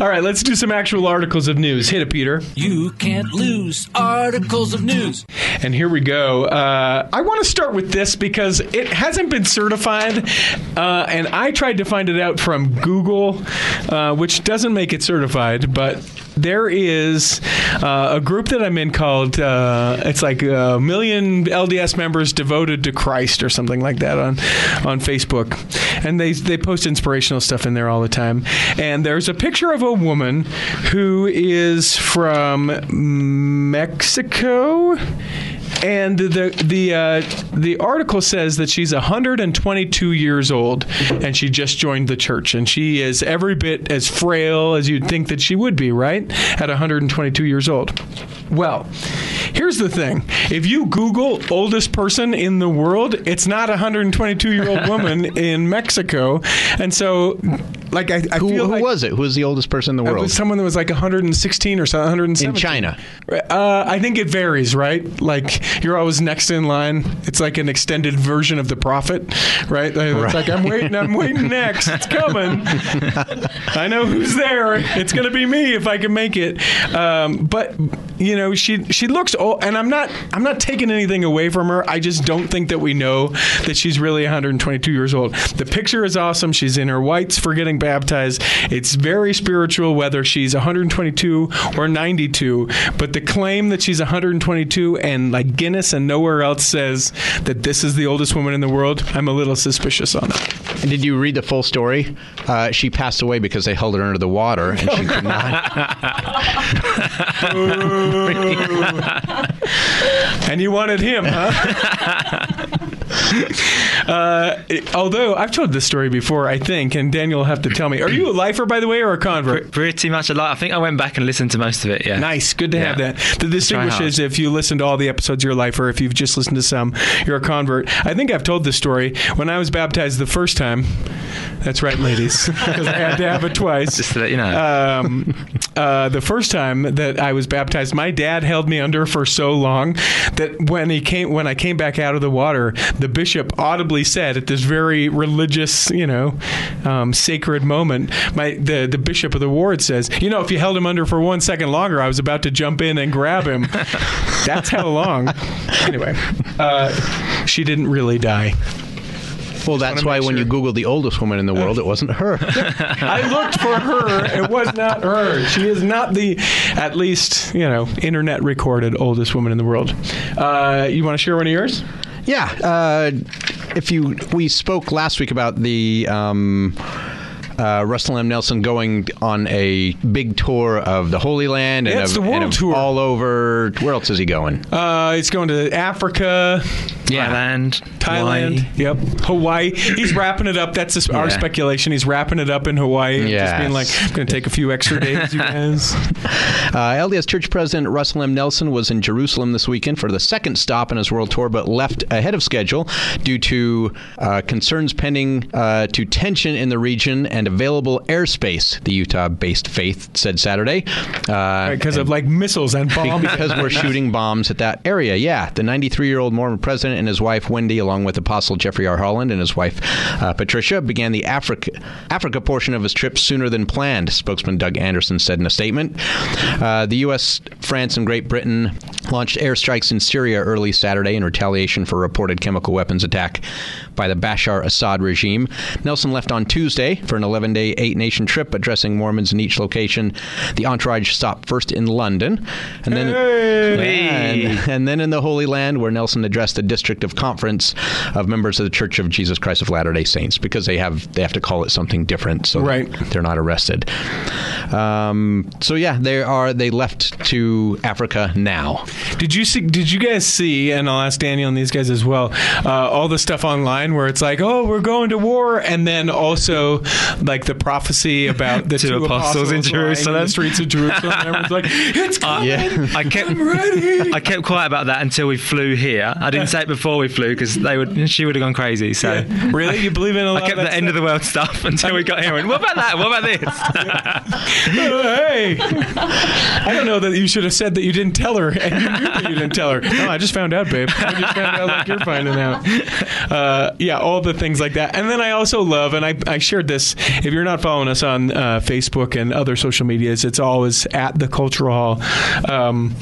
Speaker 2: All right, let's do some actual articles of news. Hit it, Peter.
Speaker 10: You can't lose articles of news.
Speaker 2: And here we go. Uh, I want to start with this because it hasn't been certified, uh, and I tried to find it out from Google, uh, which doesn't make it certified, but. There is uh, a group that I'm in called uh, it's like a million LDS members devoted to Christ or something like that on on Facebook, and they they post inspirational stuff in there all the time. And there's a picture of a woman who is from Mexico and the the uh, the article says that she's 122 years old, and she just joined the church, and she is every bit as frail as you'd think that she would be, right? At 122 years old. Well, here's the thing: if you Google oldest person in the world, it's not a 122 year old woman in Mexico, and so. Like I, I
Speaker 9: Who, who
Speaker 2: like
Speaker 9: was it? Who was the oldest person in the
Speaker 2: it
Speaker 9: world?
Speaker 2: was someone that was like 116 or something, 117.
Speaker 9: In China.
Speaker 2: Uh, I think it varies, right? Like you're always next in line. It's like an extended version of the prophet, right? Like, It's like I'm waiting, I'm waiting next. It's coming. I know who's there. It's gonna be me if I can make it. Um, but you know, she she looks old, and I'm not I'm not taking anything away from her. I just don't think that we know that she's really 122 years old. The picture is awesome. She's in her whites for getting baptized. It's very spiritual, whether she's 122 or 92. But the claim that she's 122 and like Guinness and nowhere else says that this is the oldest woman in the world, I'm a little suspicious on that.
Speaker 9: And did you read the full story? Uh, she passed away because they held her under the water and she could not.
Speaker 2: and you wanted him, huh? uh, it- although I've told this story before, I think, and Daniel will have to tell me. Are you a lifer, by the way, or a convert?
Speaker 3: Pretty much a lot. I think I went back and listened to most of it. Yeah.
Speaker 2: Nice, good to have
Speaker 3: Yeah.
Speaker 2: that. The distinguish is if you listen to all the episodes, you're a lifer. If you've just listened to some, you're a convert. I think I've told this story when I was baptized the first time. That's right, ladies, because I had to have it twice.
Speaker 3: Just to let you know.
Speaker 2: Um, uh, the first time that I was baptized, my dad held me under for so long that when he came, when I came back out of the water, the bishop audibly said at this very religious, you know, um, sacred moment, my the the bishop of the ward says, you know, if you held him under for one second longer, I was about to jump in and grab him. That's how long. Anyway, uh, she didn't really die.
Speaker 9: Well, that's why when you Google the oldest woman in the world, it wasn't her.
Speaker 2: I looked for her. It was not her. She is not the, at least, you know, internet recorded oldest woman in the world. Uh, you want to share one of yours?
Speaker 9: Yeah. Uh, if you, we spoke last week about the. Um, uh, Russell M. Nelson going on a big tour of the Holy Land and,
Speaker 2: Yeah, it's
Speaker 9: of,
Speaker 2: the
Speaker 9: and
Speaker 2: world
Speaker 9: of
Speaker 2: tour.
Speaker 9: all over. Where else is he going?
Speaker 2: Uh, he's going to Africa,
Speaker 3: Thailand,
Speaker 2: Thailand,
Speaker 3: Hawaii.
Speaker 2: yep, Hawaii. He's wrapping it up. That's just our speculation. He's wrapping it up in Hawaii. Just being like, I'm going to take a few extra days, you guys.
Speaker 9: Uh, LDS Church President Russell M. Nelson was in Jerusalem this weekend for the second stop in his world tour, but left ahead of schedule due to uh, concerns pending uh, to tension in the region and available airspace. The Utah-based Faith said Saturday, uh,
Speaker 2: Because of like missiles and bombs.
Speaker 9: because we're shooting bombs at that area. Yeah, the 93-year-old Mormon president and his wife Wendy, along with Apostle Jeffrey R. Holland and his wife uh, Patricia, began the Africa Africa portion of his trip sooner than planned. Spokesman Doug Anderson said in a statement. Uh, the U.S., France, and Great Britain launched airstrikes in Syria early Saturday in retaliation for reported chemical weapons attack by the Bashar Assad regime. Nelson left on Tuesday for an 11-day, eight-nation trip addressing Mormons in each location. The entourage stopped first in London, and then
Speaker 2: Hey!
Speaker 9: and, and then in the Holy Land, where Nelson addressed a district of conference of members of the Church of Jesus Christ of Latter Day Saints, because they have they have to call it something different, so
Speaker 2: Right.
Speaker 9: they're not arrested. Um, so yeah, they are. They left to Africa now.
Speaker 2: Did you see? Did you guys see? And I'll ask Daniel and these guys as well. Uh, all the stuff online where it's like, oh, we're going to war, and then also like the prophecy about the
Speaker 3: Two
Speaker 2: two,
Speaker 3: apostles in
Speaker 2: lying
Speaker 3: Jerusalem.
Speaker 2: the streets of Jerusalem. and everyone's like, it's coming.
Speaker 9: Yeah.
Speaker 3: I kept
Speaker 2: I'm ready.
Speaker 3: I kept quiet about that until we flew here. I didn't say it before we flew because they would she would have gone crazy. So
Speaker 2: really, you believe in a lot
Speaker 3: I kept
Speaker 2: of
Speaker 3: the
Speaker 2: that
Speaker 3: end of the world stuff until we got here. And what about that? What about this?
Speaker 2: Oh, hey, I don't know that you should have said that you didn't tell her, and you knew that you didn't tell her. No, I just found out, babe. I just found out like you're finding out. Uh, yeah, all the things like that. And then I also love, and I, I shared this. If you're not following us on uh, Facebook and other social medias, it's always at the Cultural Hall. Um,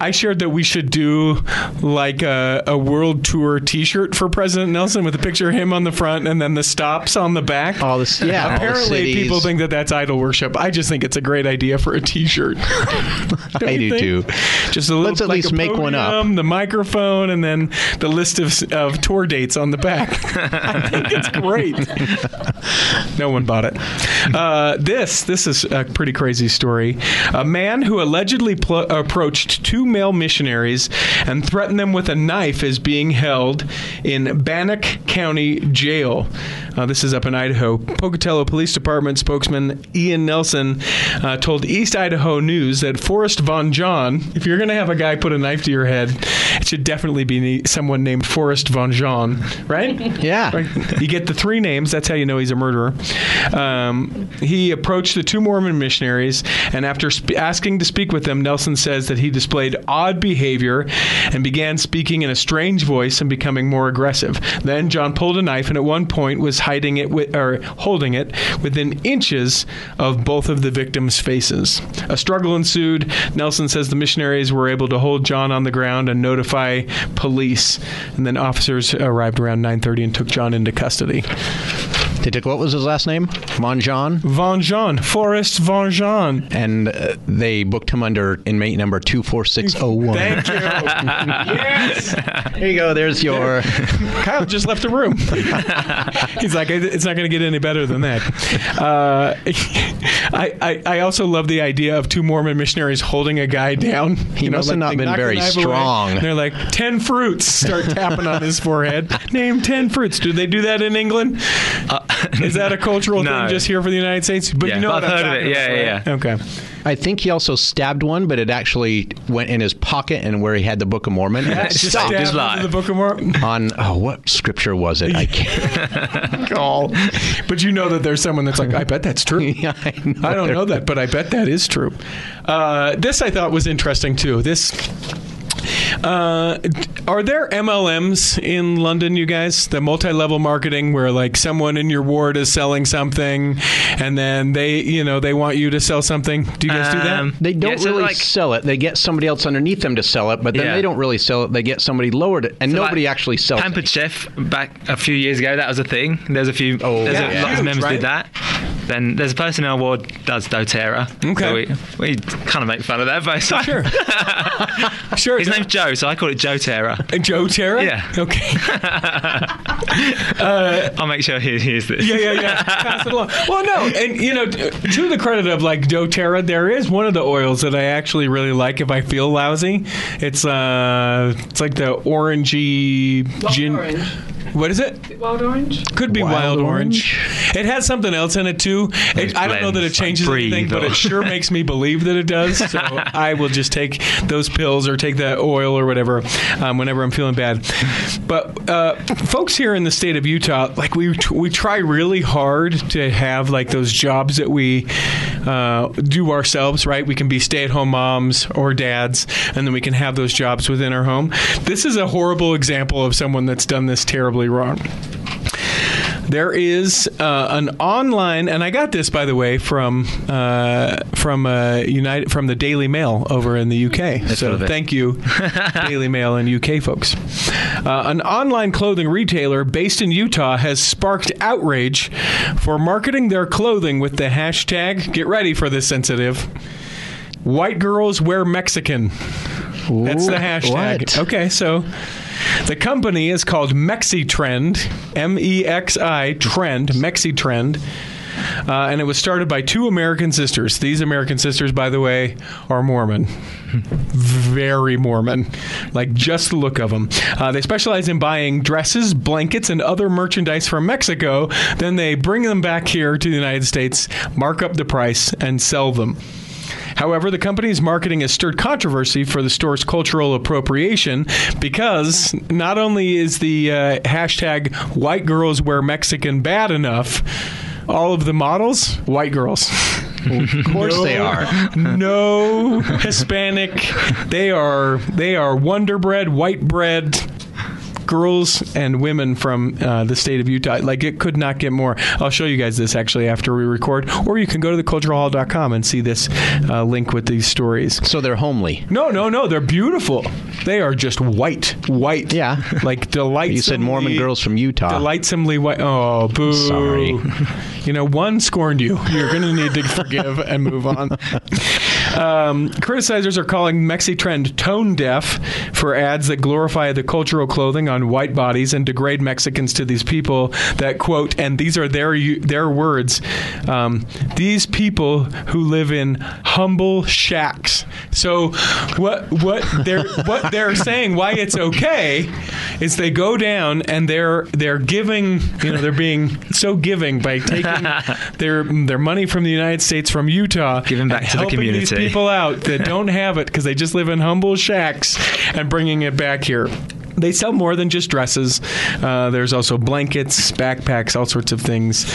Speaker 2: I shared that we should do like a, a world tour T-shirt for President Nelson with a picture of him on the front and then the stops on the back.
Speaker 9: All this, yeah. the
Speaker 2: Apparently, people think that that's idol worship. I just think it's a great idea for a T-shirt.
Speaker 9: I do
Speaker 2: think?
Speaker 9: too.
Speaker 2: Just a little,
Speaker 9: Let's at
Speaker 2: like
Speaker 9: least make one up.
Speaker 2: The microphone, and then the list of, of tour dates on the back. I think it's great. no one bought it. Uh, this this is a pretty crazy story. A man who allegedly pl- approached two male missionaries and threatened them with a knife is being held in Bannock County Jail. Uh, this is up in Idaho. Pocatello Police Department spokesman Ian Nelson uh, told East Idaho News that Forrest Von John, if you're going to have a guy put a knife to your head, it should definitely be someone named Forrest Von John, right?
Speaker 9: Yeah.
Speaker 2: Right. You get the three names. That's how you know he's a murderer. Um, he approached the two Mormon missionaries, and after sp- asking to speak with them, Nelson says that he displayed odd behavior and began speaking in a strange voice and becoming more aggressive. Then John pulled a knife and at one point was hiding it with, or holding it within inches of both of the victims' faces. A struggle ensued. Nelson says the missionaries were able to hold John on the ground and notify police, and then officers arrived around 9:30 and took John into custody.
Speaker 9: They took what was his last name? Von John.
Speaker 2: Von John, Forrest Von John.
Speaker 9: And uh, they booked him under inmate number two four six zero one.
Speaker 2: Thank you. yes.
Speaker 9: There you go. There's your.
Speaker 2: Kyle just left the room. He's like, it's not going to get any better than that. Uh, I, I, I also love the idea of two Mormon missionaries holding a guy down.
Speaker 9: He must have not been very strong.
Speaker 2: and They're like, 10 fruits. Start tapping on his forehead. Name 10 fruits. Do they do that in England? Is that a cultural
Speaker 3: No.
Speaker 2: thing just here for the United States? But
Speaker 3: Yeah,
Speaker 2: you know
Speaker 3: I've
Speaker 2: what I'm
Speaker 3: heard of
Speaker 2: talking
Speaker 3: it. Yeah,
Speaker 2: about,
Speaker 3: yeah,
Speaker 2: right? Okay.
Speaker 9: I think he also stabbed one, but it actually went in his pocket and where he had the Book of Mormon. And it stopped
Speaker 2: stabbed
Speaker 3: his life.
Speaker 2: the Book of Mormon.
Speaker 9: on oh, what scripture was it? I can't.
Speaker 2: Call. But you know that there's someone that's like, I bet that's true.
Speaker 9: yeah, I, know
Speaker 2: I don't know that, but I bet that is true. Uh, this I thought was interesting too. This. Uh, are there MLMs in London, you guys? The multi-level marketing, where like someone in your ward is selling something, and then they, you know, they want you to sell something. Do you guys do that?
Speaker 3: Um,
Speaker 9: They don't
Speaker 3: yeah, so
Speaker 9: really
Speaker 3: like-
Speaker 9: sell it. They get somebody else underneath them to sell it, but then
Speaker 3: Yeah.
Speaker 9: they don't really sell it. They get somebody lower to, and
Speaker 3: So,
Speaker 9: nobody
Speaker 3: like,
Speaker 9: actually sells
Speaker 3: Pampered
Speaker 9: it.
Speaker 3: Chef back a few years ago. That was a thing. There's a few.
Speaker 9: Oh,
Speaker 3: there's
Speaker 9: yeah.
Speaker 3: a, lots
Speaker 2: Huge,
Speaker 3: of members
Speaker 2: right?
Speaker 3: did that. Then there's a person in our ward does DoTerra.
Speaker 2: Okay.
Speaker 3: So we, we kind of make fun of that, but it's like-
Speaker 2: Sure. Sure.
Speaker 3: His name's Joe, so I call it Joe Terra.
Speaker 2: Uh, Joe Terra.
Speaker 3: Yeah.
Speaker 2: Okay.
Speaker 3: I'll make sure he hears this.
Speaker 2: Yeah, yeah, yeah. Pass it along. Well, no, and you know, to the credit of like DoTerra, there is one of the oils that I actually really like if I feel lousy. It's uh, it's like the orangey gin.
Speaker 4: orange.
Speaker 2: What is it?
Speaker 4: Wild orange?
Speaker 2: Could be wild, orange. It has something else in it too. It, I don't know that it
Speaker 3: blends, like
Speaker 2: changes
Speaker 3: breathe
Speaker 2: anything, but it sure makes me believe that it does. So I will just take those pills or take that oil or whatever um, whenever I'm feeling bad. But uh, folks here in the state of Utah, like we we try really hard to have like those jobs that we uh, do ourselves. Right? We can be stay-at-home moms or dads, and then we can have those jobs within our home. This is a horrible example of someone that's done this terribly wrong. There is uh, an online, and I got this by the way from uh, from uh, United from the Daily Mail over in the UK. so thank you, Daily Mail and UK folks. Uh, an online clothing retailer based in Utah has sparked outrage for marketing their clothing with the hashtag. Get ready for this sensitive. White girls wear Mexican. That's the hashtag.
Speaker 9: what?
Speaker 2: Okay, so the company is called MexiTrend, M E X I Trend, MexiTrend. Uh, and it was started by two American sisters. These American sisters, by the way, are Mormon. Very Mormon. Like just the look of them. Uh, they specialize in buying dresses, blankets, and other merchandise from Mexico. Then they bring them back here to the United States, mark up the price, and sell them. However, the company's marketing has stirred controversy for the store's cultural appropriation because not only is the uh, hashtag white girls wear Mexican bad enough, all of the models, white girls.
Speaker 9: Of course they are.
Speaker 2: no Hispanic. They are they are Wonder Bread, white bread girls and women from uh, the state of Utah. Like it could not get more. I'll show you guys this actually after we record, or you can go to theculturalhall.com and see this uh, link with these stories.
Speaker 9: So they're homely.
Speaker 2: No, no, no. They're beautiful. They are just white, white.
Speaker 9: Yeah.
Speaker 2: like delightsomely.
Speaker 9: You said Mormon girls from Utah.
Speaker 2: Delightsomely white. Oh, boo.
Speaker 9: Sorry.
Speaker 2: You know, one scorned you. You're going to need to forgive and move on. Um, criticizers are calling MexiTrend tone deaf for ads that glorify the cultural clothing on white bodies and degrade Mexicans to these people that quote, and these are their their words. Um, these people who live in humble shacks. So what what they're what they're saying why it's okay is they go down and they're they're giving you know they're being so giving by taking their their money from the United States from Utah
Speaker 3: Giving back to the community.
Speaker 2: People out that don't have it because they just live in humble shacks and bringing it back here. They sell more than just dresses. Uh, there's also blankets, backpacks, all sorts of things.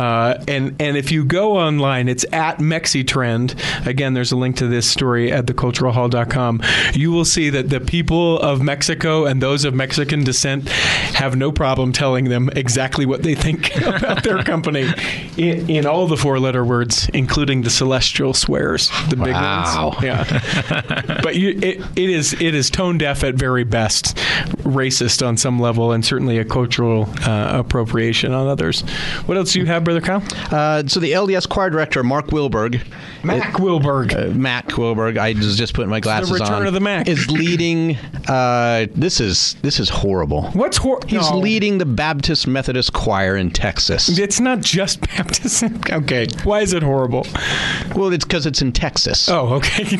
Speaker 2: Uh, and and if you go online, it's at MexiTrend. Again, there's a link to this story at theculturalhall.com. You will see that the people of Mexico and those of Mexican descent have no problem telling them exactly what they think about their company in, in all the four-letter words, including the celestial swears, the big
Speaker 9: Wow.
Speaker 2: ones. Yeah, but you, it, it is it is tone deaf at very best, racist on some level, and certainly a cultural uh, appropriation on others. What else do you have, brother Kyle?
Speaker 9: Uh, so the LDS choir director, Mark Wilberg,
Speaker 2: Mack Wilberg.
Speaker 9: uh, Mack Wilberg. I was just putting my glasses the
Speaker 2: return
Speaker 9: on.
Speaker 2: of the Mac.
Speaker 9: is leading. Uh, this is this is horrible.
Speaker 2: What's hor-
Speaker 9: He's
Speaker 2: no.
Speaker 9: leading the Baptist Methodist choir in Texas.
Speaker 2: It's not just Baptist. okay, why is it horrible?
Speaker 9: Well, it's because it's in Texas.
Speaker 2: Oh, okay.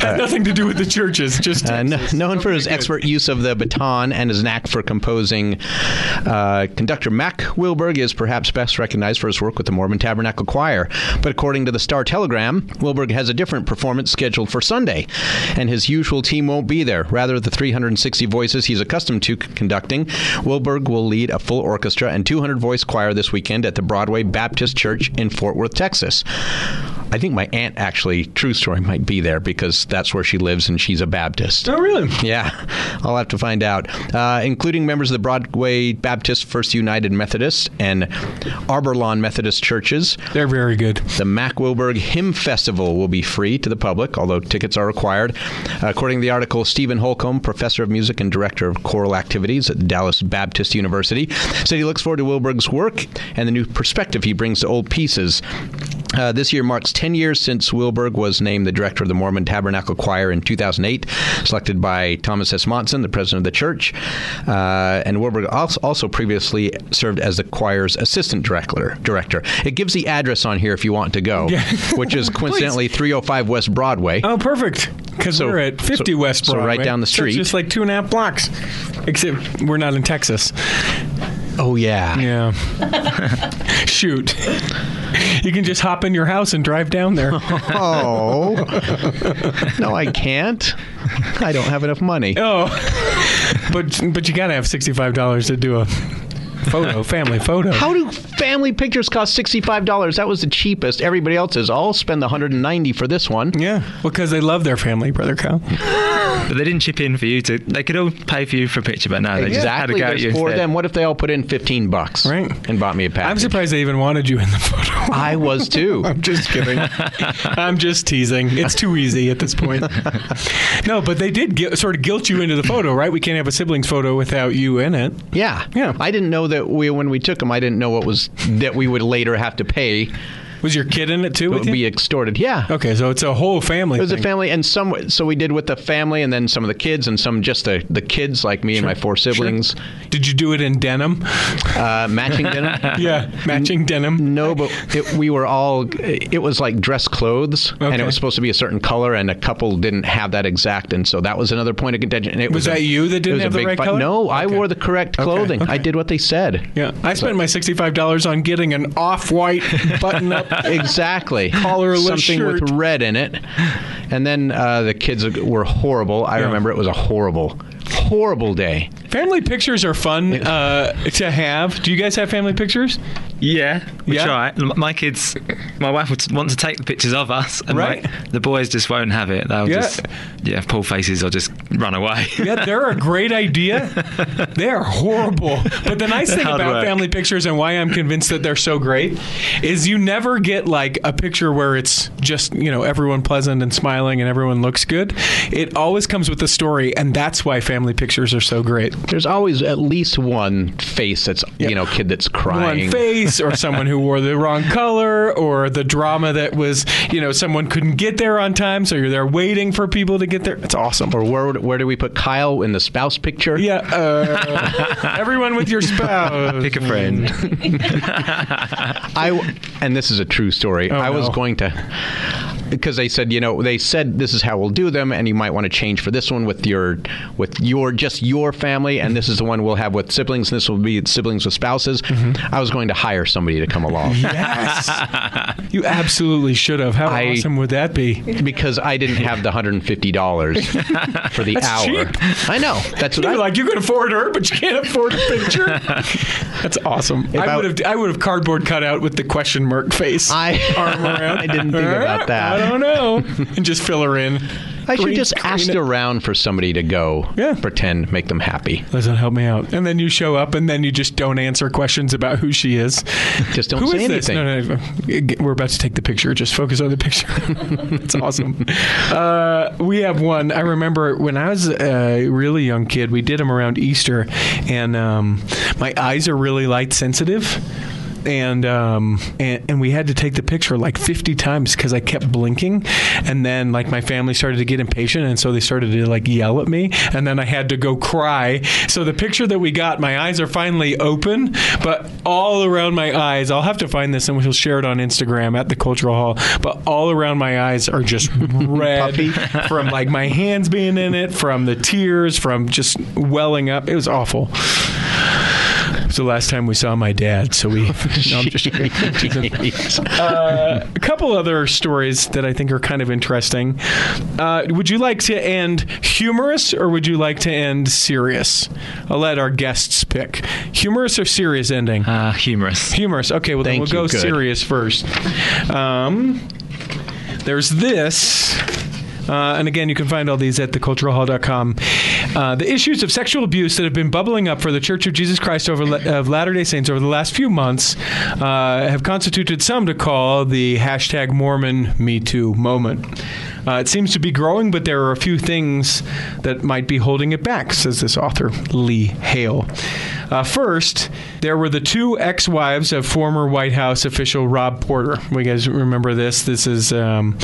Speaker 2: Has nothing to do with the churches. Just
Speaker 9: Uh, no,
Speaker 2: Texas.
Speaker 9: known for his
Speaker 2: good.
Speaker 9: expert use of the baton and his knack for composing, uh, conductor Mack Wilberg is perhaps best recognized for his work with the Mormon Tabernacle Choir. But according to the Star Telegram, Wilberg has a different performance scheduled for Sunday, and his usual team won't be there. Rather, the 360 voices he's accustomed to conducting, Wilberg will lead a full orchestra and 200 voice choir this weekend at the Broadway Baptist Church in Fort Worth, Texas. I think my aunt actually, true story, might be there because that's where she lives and she's a Baptist.
Speaker 2: Oh, really?
Speaker 9: Yeah, I'll have to find out. Uh, including members of the Broadway Baptist First United Methodist and Arborlawn Methodist churches.
Speaker 2: They're very good.
Speaker 9: The Mack Wilberg Hymn Festival will be free to the public, although tickets are required. according to the article, Stephen Holcomb, professor of music and director of choral activities at Dallas Baptist University, said he looks forward to Wilberg's work and the new perspective he brings to old pieces. Uh, this year marks 10 years since Wilberg was named the director of the Mormon Tabernacle Choir in 2008, selected by Thomas S. Monson, the president of the church. Uh, and Wilberg also, also previously served as the choir's assistant director. Director. It gives the address on here if you want to go, which is coincidentally 305 West Broadway.
Speaker 2: Oh, perfect. Because
Speaker 9: So-
Speaker 2: we're at 50
Speaker 9: so-
Speaker 2: West
Speaker 9: so
Speaker 2: Broadway.
Speaker 9: right down the
Speaker 2: So
Speaker 9: street.
Speaker 2: it's just like two and a half blocks. Except we're not in Texas.
Speaker 9: Oh yeah.
Speaker 2: Yeah. Shoot. You can just hop in your house and drive down there.
Speaker 9: Oh. no, I can't. I don't have enough money.
Speaker 2: Oh, but but you gotta have sixty five dollars to do a photo, family photo.
Speaker 9: How do family pictures cost sixty-five dollars? That was the cheapest. Everybody else is. I'll spend the hundred and ninety for this one.
Speaker 2: Yeah, because they love their family, brother Kyle.
Speaker 3: But they didn't chip in for you to. They could all pay for you for a picture, but no, they just had to go at you
Speaker 9: four of
Speaker 3: instead.
Speaker 9: them. What if they all put in fifteen bucks,
Speaker 2: Right.
Speaker 9: and bought me a package?
Speaker 2: I'm surprised they even wanted you in the photo.
Speaker 9: I was too.
Speaker 2: I'm just kidding. I'm just teasing. It's too easy at this point. no, but they did gui- sort of guilt you into the photo, right? We can't have a siblings photo without you in it.
Speaker 9: Yeah,
Speaker 2: Yeah.
Speaker 9: I didn't know that we when we took them. I didn't know what was that we would later have to pay.
Speaker 2: Was your kid in it too?
Speaker 9: It would be extorted. Yeah.
Speaker 2: okay, so it's a whole family.
Speaker 9: It was a family, and some. So we did with the family, and then some of the kids, and some just the the kids, like me and my four siblings.
Speaker 2: Did you do it in denim?
Speaker 9: Uh, matching denim.
Speaker 2: yeah, matching denim.
Speaker 9: No, but it, we were all. It was like dress clothes, and it was supposed to be a certain color, and a couple didn't have that exact, and so that was another point of contention. And it
Speaker 2: Was
Speaker 9: was,
Speaker 2: that
Speaker 9: a,
Speaker 2: you that didn't have the right
Speaker 9: fight.
Speaker 2: color?
Speaker 9: No, I wore the correct clothing.
Speaker 2: okay.
Speaker 9: I did what they said.
Speaker 2: Yeah, I spent my sixty-five dollars on getting an off-white button-up.
Speaker 9: Exactly.
Speaker 2: Collarless
Speaker 9: Something
Speaker 2: shirt.
Speaker 9: with red in it. And then uh, the kids were horrible. I
Speaker 2: Yeah.
Speaker 9: remember it was a horrible, horrible day.
Speaker 2: Family pictures are fun uh, to have. Do you guys have family pictures?
Speaker 3: Yeah, we
Speaker 2: Yeah?
Speaker 3: try. My kids, my wife would want to take the pictures of us, and
Speaker 2: Right.
Speaker 3: my- the boys just won't have it. They'll
Speaker 2: Yeah.
Speaker 3: just yeah pull faces or just run away.
Speaker 2: Yeah, they're a great idea. They are horrible. But the nice thing
Speaker 3: Hard
Speaker 2: about
Speaker 3: work.
Speaker 2: family pictures and why I'm convinced that they're so great is you never get like a picture where it's just, you know, everyone pleasant and smiling and everyone looks good. It always comes with a story, and that's why family pictures are so great.
Speaker 9: There's always at least one face that's you know kid that's crying.
Speaker 2: one face or someone who wore the wrong color or the drama that was you know someone couldn't get there on time so you're there waiting for people to get there it's awesome
Speaker 9: Or where where do we put Kyle in the spouse picture?
Speaker 2: yeah uh, everyone with your spouse
Speaker 3: Pick a friend.
Speaker 9: I and this is a true story. I was
Speaker 2: Oh, no.
Speaker 9: going to because they said you know they said this is how we'll do them and you might want to change for this one with your with your just your family and this is the one we'll have with siblings and this will be siblings with spouses.
Speaker 2: Mm-hmm.
Speaker 9: I was going to hire somebody to come along.
Speaker 2: yes you absolutely should have how
Speaker 9: I-
Speaker 2: awesome would that be
Speaker 9: because I didn't have the hundred and fifty dollars for the
Speaker 2: That's
Speaker 9: hour.
Speaker 2: cheap.
Speaker 9: I know. That's what
Speaker 2: You're
Speaker 9: I
Speaker 2: like you can afford her, but you can't afford a picture. That's awesome. I,
Speaker 9: I-
Speaker 2: would have I would have cardboard cut out with the question mark face.
Speaker 9: I-
Speaker 2: arm around.
Speaker 9: I didn't think about that.
Speaker 2: I don't know. And just fill her in.
Speaker 9: I should just ask
Speaker 2: it.
Speaker 9: around for somebody to go.
Speaker 2: Yeah.
Speaker 9: Pretend, make them happy.
Speaker 2: Doesn't help me out. And then you show up, and then you just don't answer questions about who she is.
Speaker 9: Just don't
Speaker 2: Who
Speaker 9: say
Speaker 2: this?
Speaker 9: anything.
Speaker 2: No, no, no. We're about to take the picture. Just focus on the picture. It's awesome. Uh, we have one. I remember when I was a really young kid, we did them around Easter, and um, my eyes are really light sensitive. And, um, and and we had to take the picture like 50 times because I kept blinking, and then like my family started to get impatient, and so they started to like yell at me, and then I had to go cry. So the picture that we got, my eyes are finally open, but all around my eyes, I'll have to find this and we'll share it on Instagram at the Cultural Hall. But all around my eyes are just red from like my hands being in it, from the tears, from just welling up. It was awful. Was the last time we saw my dad, so we. No, I'm just kidding. Uh, a couple other stories that I think are kind of interesting. Uh, would you like to end humorous or would you like to end serious? I'll let our guests pick. Humorous or serious ending?
Speaker 3: Uh, humorous.
Speaker 2: Humorous. Okay, well, then we'll
Speaker 9: you.
Speaker 2: go
Speaker 9: Good.
Speaker 2: serious first. Um, there's this. Uh, and again, you can find all these at theculturalhall.com. Uh, the issues of sexual abuse that have been bubbling up for the Church of Jesus Christ over, of Latter day Saints over the last few months uh, have constituted some to call the hashtag Mormon Me Too moment. Uh, it seems to be growing, but there are a few things that might be holding it back, says this author, Lee Hale. Uh, first, there were the two ex wives of former White House official Rob Porter. We guys remember this? This is um,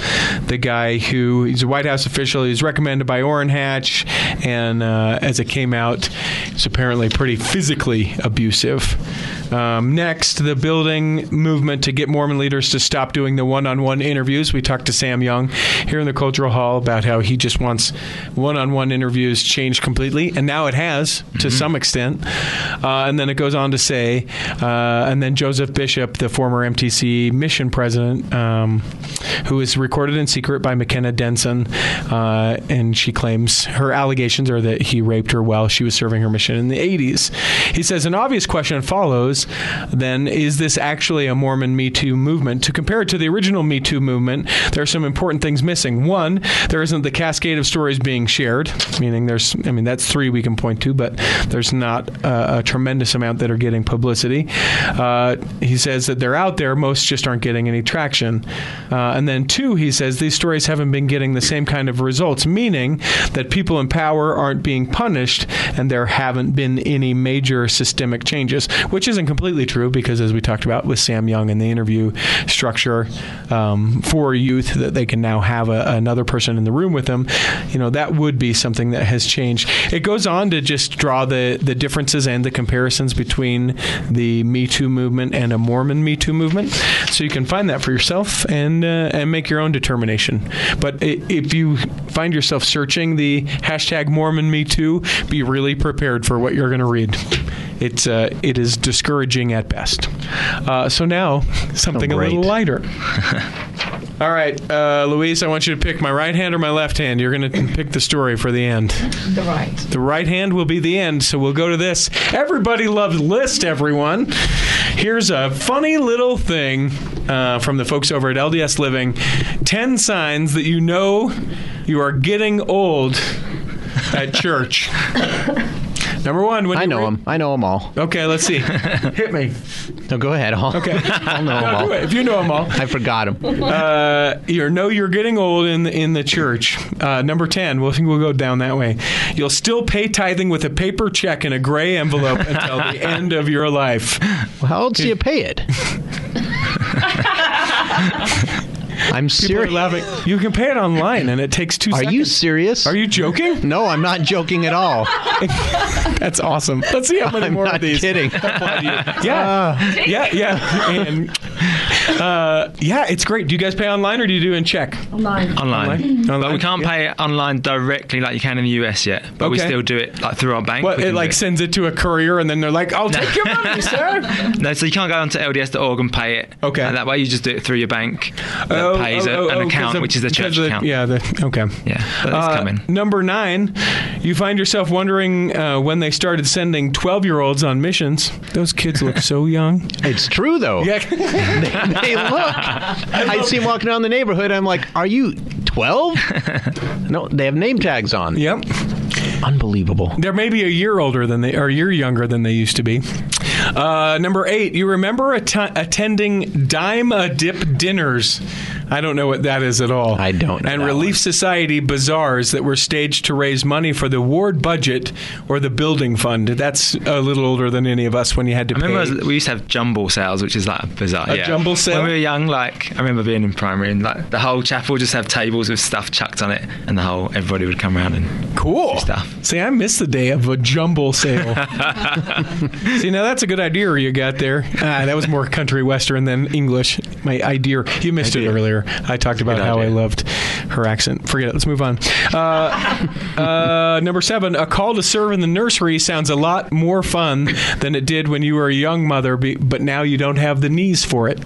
Speaker 2: the guy who, he's a White House official. He was recommended by Orrin Hatch, and uh, as it came out, he's apparently pretty physically abusive. Um, next, the building movement to get Mormon leaders to stop doing the one on one interviews. We talked to Sam Young here in the Cultural Hall about how he just wants one on one interviews changed completely, and now it has to some extent. Uh, and then it goes on to say, uh, and then Joseph Bishop, the former MTC mission president, um, who is recorded in secret by McKenna Denson, uh, and she claims her allegations are that he raped her while she was serving her mission in the 80s. He says an obvious question follows then, is this actually a Mormon Me Too movement? To compare it to the original Me Too movement, there are some important things missing. One, there isn't the cascade of stories being shared, meaning there's, I mean, that's three we can point to, but there's not uh, tremendous amount that are getting publicity. Uh, he says that they're out there, most just aren't getting any traction. Uh, and then two, he says these stories haven't been getting the same kind of results, meaning that people in power aren't being punished and there haven't been any major systemic changes, which isn't completely true because, as we talked about with Sam Young in the interview structure um, for youth, that they can now have a, another person in the room with them, you know, that would be something that has changed. It goes on to just draw the, the differences and the comparisons between the Me Too movement and a Mormon Me Too movement. So you can find that for yourself and, uh, and make your own determination. But if you find yourself searching the hashtag Mormon Me Too, be really prepared for what you're going to read. It's uh, it is discouraging at best. Uh, so now something a little lighter. All right, uh, Luis, I want you to pick my right hand or my left hand. You're going to pick the story for the end.
Speaker 4: The right.
Speaker 2: The right hand will be the end, so we'll go to this. Everybody loves list, everyone. Here's a funny little thing uh, from the folks over at LDS Living 10 signs that you know you are getting old at church. Number one. When
Speaker 9: I
Speaker 2: you
Speaker 9: know
Speaker 2: re-
Speaker 9: them. I know them all.
Speaker 2: Okay, let's see. Hit me.
Speaker 9: No, go ahead. I'll,
Speaker 2: Okay.
Speaker 9: I'll know them all.
Speaker 2: do it. If you know them all.
Speaker 9: I forgot them.
Speaker 2: Uh, you know you're getting old in the, in the church. Uh, number ten. We'll think we'll go down that way. You'll still pay tithing with a paper check in a gray envelope until the end of your life.
Speaker 9: Well, how else do you pay it? I'm
Speaker 2: People are
Speaker 9: serious.
Speaker 2: laughing. You can pay it online, and it takes two
Speaker 9: Are
Speaker 2: seconds.
Speaker 9: you serious?
Speaker 2: Are you joking?
Speaker 9: No, I'm not joking at all.
Speaker 2: That's awesome. Let's see how many
Speaker 9: I'm
Speaker 2: more
Speaker 9: not
Speaker 2: of these.
Speaker 9: kidding.
Speaker 2: Yeah, uh. yeah, yeah, and uh, yeah, it's great. Do you guys pay online or do you do in check?
Speaker 3: Online.
Speaker 2: Online?
Speaker 3: But we can't
Speaker 2: Yeah.
Speaker 3: pay online directly like you can in the US yet. But we still do it like through our bank.
Speaker 2: What
Speaker 3: We
Speaker 2: it
Speaker 3: can do
Speaker 2: like sends it to a courier, and then they're like, "I'll take your money, sir."
Speaker 3: No, so you can't go onto LDS.org and pay it.
Speaker 2: Okay.
Speaker 3: And that way you just do it through your bank that
Speaker 2: Oh,
Speaker 3: pays
Speaker 2: oh, oh,
Speaker 3: an
Speaker 2: oh, 'cause
Speaker 3: account,
Speaker 2: of-
Speaker 3: which is the
Speaker 2: because
Speaker 3: church
Speaker 2: of-
Speaker 3: account.
Speaker 2: Yeah. The, okay.
Speaker 3: Yeah, but
Speaker 2: Uh,
Speaker 3: coming.
Speaker 2: Number nine, you find yourself wondering uh, when they started sending 12 year olds on missions. Those kids look so young.
Speaker 9: It's true though.
Speaker 2: Yeah.
Speaker 9: Hey, look. I see him walking around the neighborhood. I'm like, are you 12? no, they have name tags on.
Speaker 2: yep.
Speaker 9: Unbelievable.
Speaker 2: They're maybe a year older than they, or a year younger than they used to be. Uh, number eight, you remember att- attending dime a dip dinners. I don't know what that is at all.
Speaker 9: I don't know
Speaker 2: And
Speaker 9: that
Speaker 2: Relief
Speaker 9: one.
Speaker 2: Society bazaars that were staged to raise money for the ward budget or the building fund. That's a little older than any of us when you had to
Speaker 3: I remember
Speaker 2: pay.
Speaker 3: as- we used to have jumble sales, which is like bizarre.
Speaker 2: A
Speaker 3: yeah.
Speaker 2: jumble sale?
Speaker 3: When we were young, like I remember being in primary, and like the whole chapel just have tables with stuff chucked on it, and the whole everybody would come around and
Speaker 2: Cool
Speaker 3: stuff.
Speaker 2: See, I miss the day of a jumble sale. See, now that's a good idea you got there. Ah, that was more country western than English. My idea. You missed it
Speaker 3: Idea.
Speaker 2: I talked about how I loved her accent. Forget it. Let's move on. Uh, uh, number seven, a call to serve in the nursery sounds a lot more fun than it did when you were a young mother, but now you don't have the knees for it.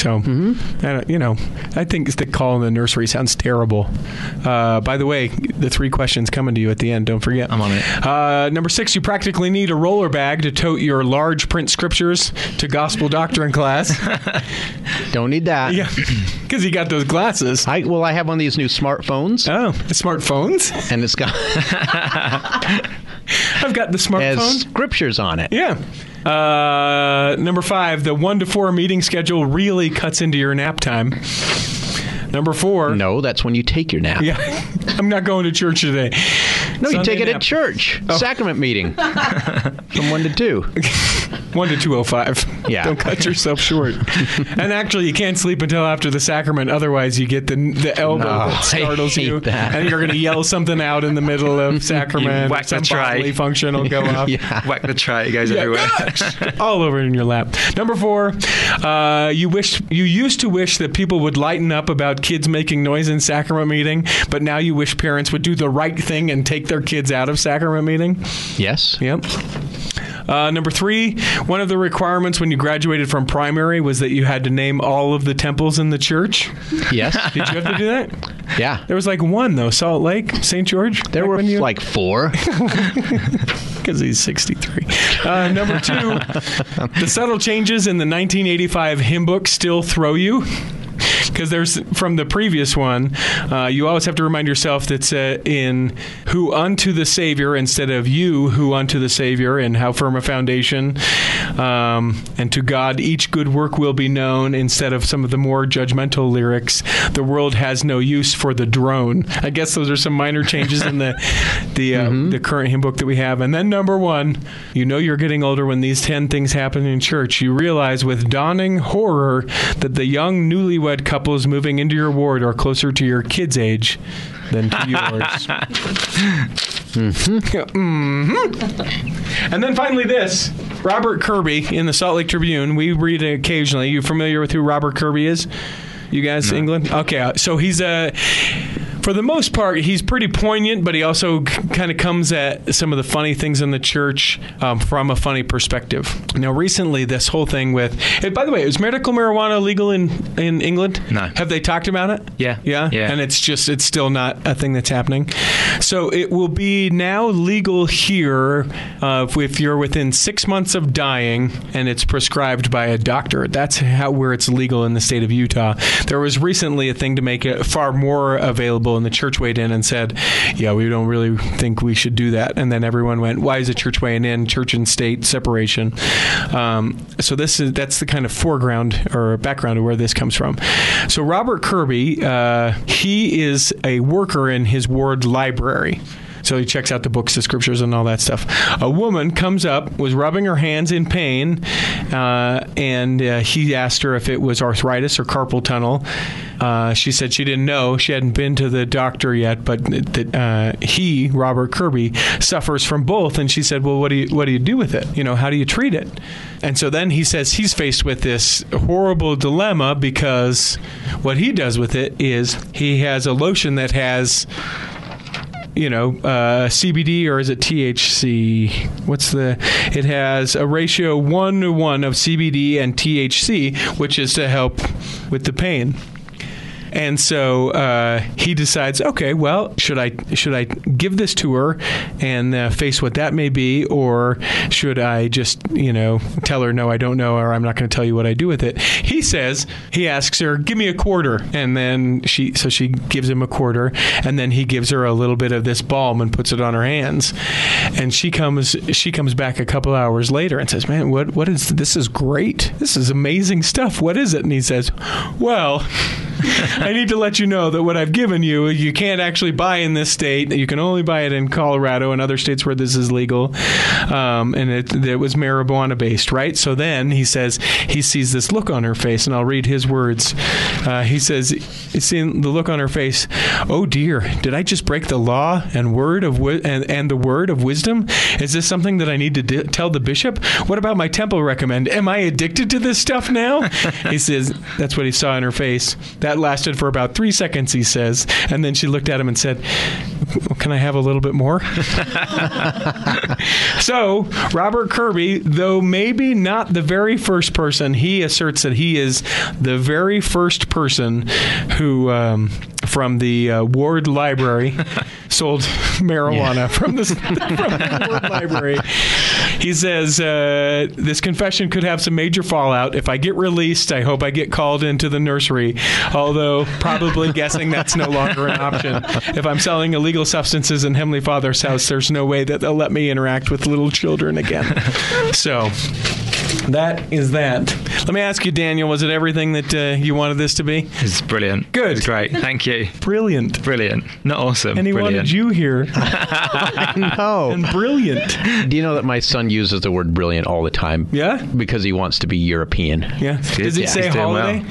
Speaker 2: So, I don't, you know, I think the call in the nursery sounds terrible. Uh, by the way, the three questions coming to you at the end. Don't forget.
Speaker 3: I'm on it.
Speaker 2: Uh, number six, you practically need a roller bag to tote your large print scriptures to gospel doctrine class.
Speaker 9: Don't need that.
Speaker 2: yeah, because you got those glasses.
Speaker 9: I, well, I have one of these new smartphones,
Speaker 2: Oh, the smartphones.
Speaker 9: and it's got
Speaker 2: I've got the
Speaker 9: has
Speaker 2: smartphone.
Speaker 9: scriptures on it.
Speaker 2: Yeah. Uh, number five, the one to four meeting schedule really cuts into your nap time. Number four.
Speaker 9: No, that's when you take your nap.
Speaker 2: Yeah, I'm not going to church today.
Speaker 9: No, you take it
Speaker 2: nap.
Speaker 9: at church.
Speaker 2: Oh.
Speaker 9: Sacrament meeting from one to two.
Speaker 2: One to two oh five.
Speaker 9: Yeah.
Speaker 2: Don't cut yourself short. and actually, you can't sleep until after the sacrament. Otherwise, you get the the elbow
Speaker 9: No,
Speaker 2: that startles you,
Speaker 9: that.
Speaker 2: and you're going to yell something out in the middle of sacrament.
Speaker 3: whack
Speaker 2: some
Speaker 3: the tray.
Speaker 2: bodily function will go off.
Speaker 9: Yeah.
Speaker 3: Whack the tray, it goes
Speaker 2: Yeah,
Speaker 3: everywhere.
Speaker 2: all over in your lap. Number four, uh, you wish you used to wish that people would lighten up about kids making noise in sacrament meeting, but now you wish parents would do the right thing and take their kids out of sacrament meeting.
Speaker 9: Yes.
Speaker 2: Yep. Uh, number three, one of the requirements when you graduated from primary was that you had to name all of the temples in the church.
Speaker 9: Yes.
Speaker 2: Did you have to do that?
Speaker 9: Yeah.
Speaker 2: There was like one though, Salt Lake, St. George.
Speaker 9: There were
Speaker 2: you-
Speaker 9: like four.
Speaker 2: because he's 63. Uh, number two, the subtle changes in the 1985 hymn book still throw you. Because there's from the previous one, uh, you always have to remind yourself that's uh, in who unto the Savior instead of you who unto the Savior, and how firm a foundation. Um, and to God each good work will be known instead of some of the more judgmental lyrics. The world has no use for the drone. I guess those are some minor changes in the the uh, the current hymn book that we have. And then number one, you know you're getting older when these ten things happen in church. You realize with dawning horror that the young newlywed couples moving into your ward are closer to your kids' age than to yours. Mhm. And then finally, this Robert Kirby in the Salt Lake Tribune. We read it occasionally. You familiar with who Robert Kirby is? You guys, England? Okay, so he's a. For the most part, he's pretty poignant, but he also kind of comes at some of the funny things in the church um, from a funny perspective. Now, recently, this whole thing with, and by the way, is medical marijuana legal in in England?
Speaker 3: No.
Speaker 2: Have they talked about it?
Speaker 3: Yeah.
Speaker 2: Yeah.
Speaker 3: Yeah.
Speaker 2: And it's just it's still not a thing that's happening. So it will be now legal here uh, if you're within six months of dying and it's prescribed by a doctor. That's how where it's legal in the state of Utah. There was recently a thing to make it far more available And the church weighed in and said, "Yeah, we don't really think we should do that." And then everyone went, "Why is the church weighing in? Church and state separation." Um, so this is that's the kind of foreground or background of where this comes from. So Robert Kirby, uh, he is a worker in his ward library. So he checks out the books, the scriptures, and all that stuff. A woman comes up, was rubbing her hands in pain, uh, and uh, he asked her if it was arthritis or carpal tunnel. Uh, she said she didn't know. She hadn't been to the doctor yet, but that uh, he, Robert Kirby, suffers from both. And she said, "Well, what do you what do you do with it? You know, how do you treat it?" And so then he says he's faced with this horrible dilemma because what he does with it is he has a lotion that has you know, uh, CBD or is it THC? What's the? It has a ratio one to one of CBD and THC, which is to help with the pain. And so uh, he decides, okay, well, should I should I give this to her and uh, face what that may be, or should I just you know tell her no, I don't know, or I'm not going to tell you what I do with it? He says he asks her, give me a quarter, and then she so she gives him a quarter, and then he gives her a little bit of this balm and puts it on her hands, and she comes she comes back a couple hours later and says, man, what what is this? Is great. This is amazing stuff. What is it? And he says, well. I need to let you know that what I've given you, you can't actually buy in this state. You can only buy it in Colorado and other states where this is legal. Um, and it, it was marijuana based, right? So then he says he sees this look on her face, and I'll read his words. Uh, he says, seeing the look on her face, oh dear, did I just break the law and word of wi- and, and the word of wisdom? Is this something that I need to di- tell the bishop? What about my temple recommend? Am I addicted to this stuff now? he says that's what he saw in her face. That lasted for about three seconds, he says, and then she looked at him and said, "Can I have a little bit more?" so Robert Kirby, though maybe not the very first person, he asserts that he is the very first person who. Um, from the uh, Ward Library, sold marijuana from the, from the Ward Library. He says uh, this confession could have some major fallout. If I get released, I hope I get called into the nursery. Although probably guessing that's no longer an option. If I'm selling illegal substances in Heavenly Father's house, there's no way that they'll let me interact with little children again. So that is that. Let me ask you, Daniel, was it everything that uh, you wanted this to be?
Speaker 3: It's brilliant.
Speaker 2: Good.
Speaker 3: It great. Thank you.
Speaker 2: Brilliant.
Speaker 3: Brilliant. Not awesome.
Speaker 2: And he
Speaker 3: brilliant.
Speaker 2: wanted you here.
Speaker 9: no.
Speaker 2: And brilliant.
Speaker 9: Do you know that my son uses the word brilliant all the time?
Speaker 2: Yeah?
Speaker 9: Because he wants to be European.
Speaker 2: Yeah. Does he
Speaker 9: Yeah,
Speaker 2: say
Speaker 9: he's doing well.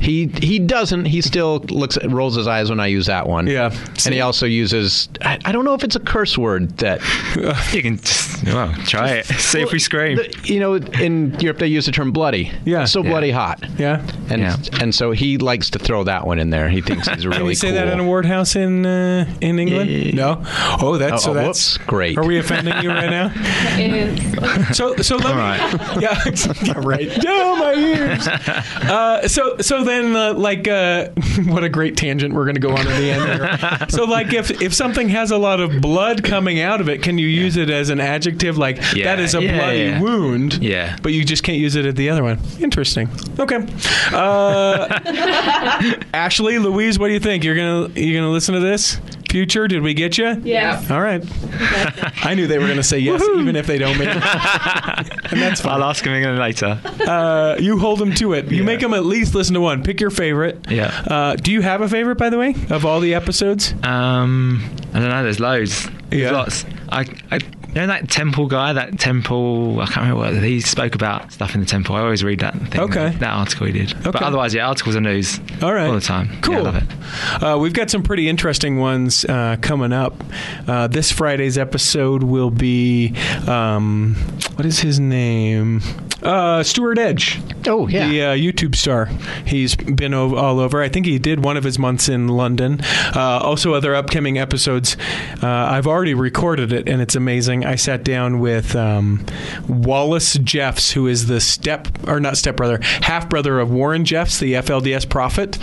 Speaker 2: Holiday?
Speaker 9: He he doesn't. He still looks at, rolls his eyes when I use that one.
Speaker 2: Yeah.
Speaker 9: And he also uses I, I don't know if it's a curse word that
Speaker 3: You can just, well, try it. See if we scream.
Speaker 9: the- you know in Europe they use the term bloody.
Speaker 2: Yeah.
Speaker 9: So
Speaker 3: Yeah.
Speaker 9: bloody hot.
Speaker 2: Yeah.
Speaker 9: And
Speaker 3: Yeah.
Speaker 9: and so he likes to throw that one in there. He thinks he's really
Speaker 2: Can we say
Speaker 9: cool.
Speaker 2: that in a ward house in uh, in England?
Speaker 3: Yeah.
Speaker 2: No. Oh, that's
Speaker 9: Oh,
Speaker 2: so
Speaker 9: oh,
Speaker 2: that's
Speaker 9: whoops. Great.
Speaker 2: Are we offending you right now? So so let me. Yeah, yeah, right. Oh my ears. Uh, so so then uh, like uh, what a great tangent we're going to go on at the end. Here. So like if if something has a lot of blood coming out of it, can you use it as an adjective like
Speaker 3: Yeah.
Speaker 2: that is a
Speaker 3: Yeah,
Speaker 2: bloody
Speaker 3: yeah.
Speaker 2: wound?
Speaker 3: Yeah.
Speaker 2: But you just can't use it at the other one. Interesting. Okay. Uh, Ashley, Louise, what do you think? You're gonna you're gonna listen to this? Future, did we get you?
Speaker 5: Yeah.
Speaker 2: All right. I knew they were going to say yes, even if they don't make it. and that's fine.
Speaker 3: I'll ask him again later.
Speaker 2: Uh, you hold them to it. You make them at least listen to one. Pick your favorite.
Speaker 3: Yeah.
Speaker 2: Uh, do you have a favorite, by the way, of all the episodes?
Speaker 3: Um, I don't know. There's loads. There's
Speaker 2: Yeah.
Speaker 3: lots. I, I, you know that temple guy. That temple. I can't remember what he spoke about stuff in the temple. I always read that thing.
Speaker 2: Okay.
Speaker 3: That article he did. But otherwise, yeah, articles and news.
Speaker 2: All right.
Speaker 3: All the time.
Speaker 2: Cool.
Speaker 3: Yeah, I love it.
Speaker 2: Uh, we've got some pretty interesting ones uh, coming up. Uh, this Friday's episode will be um, what is his name? Uh, Stuart Edge.
Speaker 9: Oh yeah.
Speaker 2: the uh, YouTube star. He's been o- all over. I think he did one of his months in London. Uh, also, other upcoming episodes. Uh, I've already recorded it, and it's amazing. I sat down with um, Wallace Jeffs, who is the step or not step brother, half brother of Warren Jeffs, the FLDS prophet,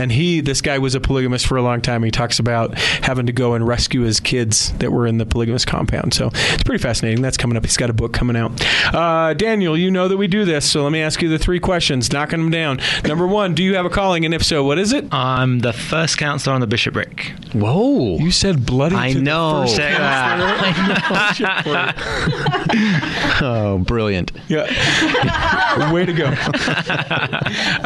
Speaker 2: and he. This guy was a polygamist for a long time. He talks about having to go and rescue his kids that were in the polygamous compound. So it's pretty fascinating. That's coming up. He's got a book coming out. Uh, Daniel, you know know that we do this, so let me ask you the three questions, knocking them down. Number one, do you have a calling, and if so, what is it?
Speaker 3: I'm the first counsellor on the bishopric.
Speaker 9: Whoa.
Speaker 2: You said bloody.
Speaker 9: I
Speaker 2: to the
Speaker 9: know.
Speaker 2: first
Speaker 3: Check that.
Speaker 9: Oh, brilliant.
Speaker 2: Yeah. Way to go.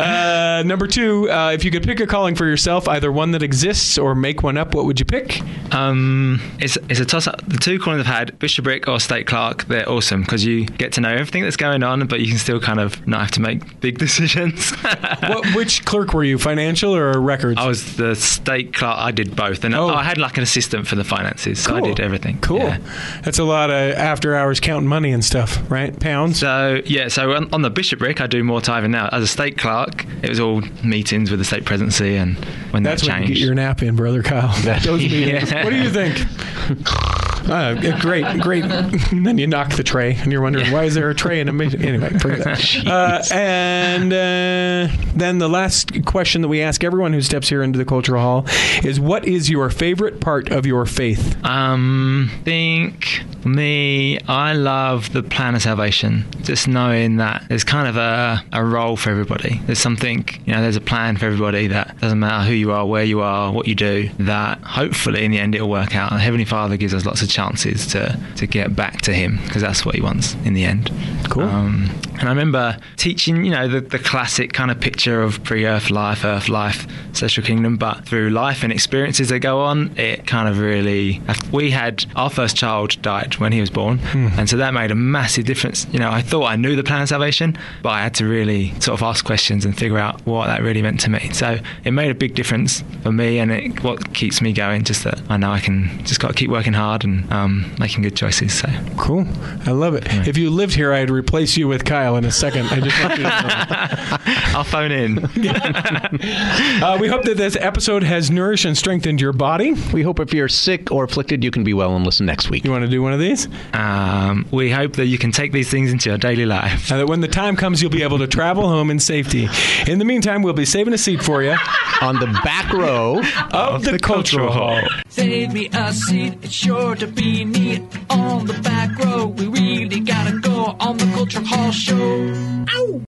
Speaker 2: uh, number two, uh, if you could pick a calling for yourself, either one that exists or make one up, what would you pick?
Speaker 3: Um, it's, it's a toss up. The two callings I've had, bishopric or stake clerk, they're awesome because you get to know everything that's going on, but you can still kind of not have to make big decisions.
Speaker 2: What, which clerk were you, financial or records?
Speaker 3: I was the stake clerk. I did both, and
Speaker 2: Oh.
Speaker 3: I had like an assistant for the finances, so I did everything.
Speaker 2: Cool.
Speaker 3: Yeah.
Speaker 2: That's a lot of after hours counting money and stuff, right? Pounds.
Speaker 3: So yeah, so on, on the bishopric, I do more tithing now. As a stake clerk, it was all meetings with the stake presidency, and when
Speaker 2: That's
Speaker 3: that
Speaker 2: when you
Speaker 3: changed,
Speaker 2: get your nap in, brother Kyle. Those meetings.
Speaker 3: Yeah.
Speaker 2: What do you think? Uh, great, great. And then you knock the tray, and you're wondering why is there a tray in a meeting? Anyway, forget that. Uh, and uh, then the last question that we ask everyone who steps here into the cultural hall is, "What is your favorite part of your faith?"
Speaker 3: Um, think me, I love the plan of salvation. Just knowing that there's kind of a, a role for everybody. There's something, you know, there's a plan for everybody that doesn't matter who you are, where you are, what you do, that hopefully in the end it'll work out. And Heavenly Father gives us lots of chances to, to get back to Him because that's what He wants in the end.
Speaker 2: Cool.
Speaker 3: Um, and I remember teaching, you know, the, the classic kind of picture of pre earth life, earth life, social kingdom, but through life and experiences that go on, it kind of really. We had our first child died when he was born, and so that made a massive difference. You know, I thought I knew the plan of salvation, but I had to really sort of ask questions and figure out what that really meant to me. So it made a big difference for me, and it what keeps me going. Just that I know I can just got to keep working hard and um, making good choices. So
Speaker 2: Cool. I love it. If you lived here, I'd replace you with Kyle in a second. I just want you to know.
Speaker 3: I'll phone in.
Speaker 2: Uh, we hope that this episode has nourished and strengthened your body.
Speaker 9: We hope if you're sick or afflicted, you can be well and listen next week.
Speaker 2: You want to do one of these?
Speaker 3: Um, we hope that you can take these things into your daily life.
Speaker 2: And that when the time comes, you'll be able to travel home in safety. In the meantime, we'll be saving a seat for you
Speaker 9: On the back row,
Speaker 2: of, the, Cultural Hall.
Speaker 10: Save me a seat, it's sure to be neat. On the back row, we really gotta go on the Culture Hall show. Ow!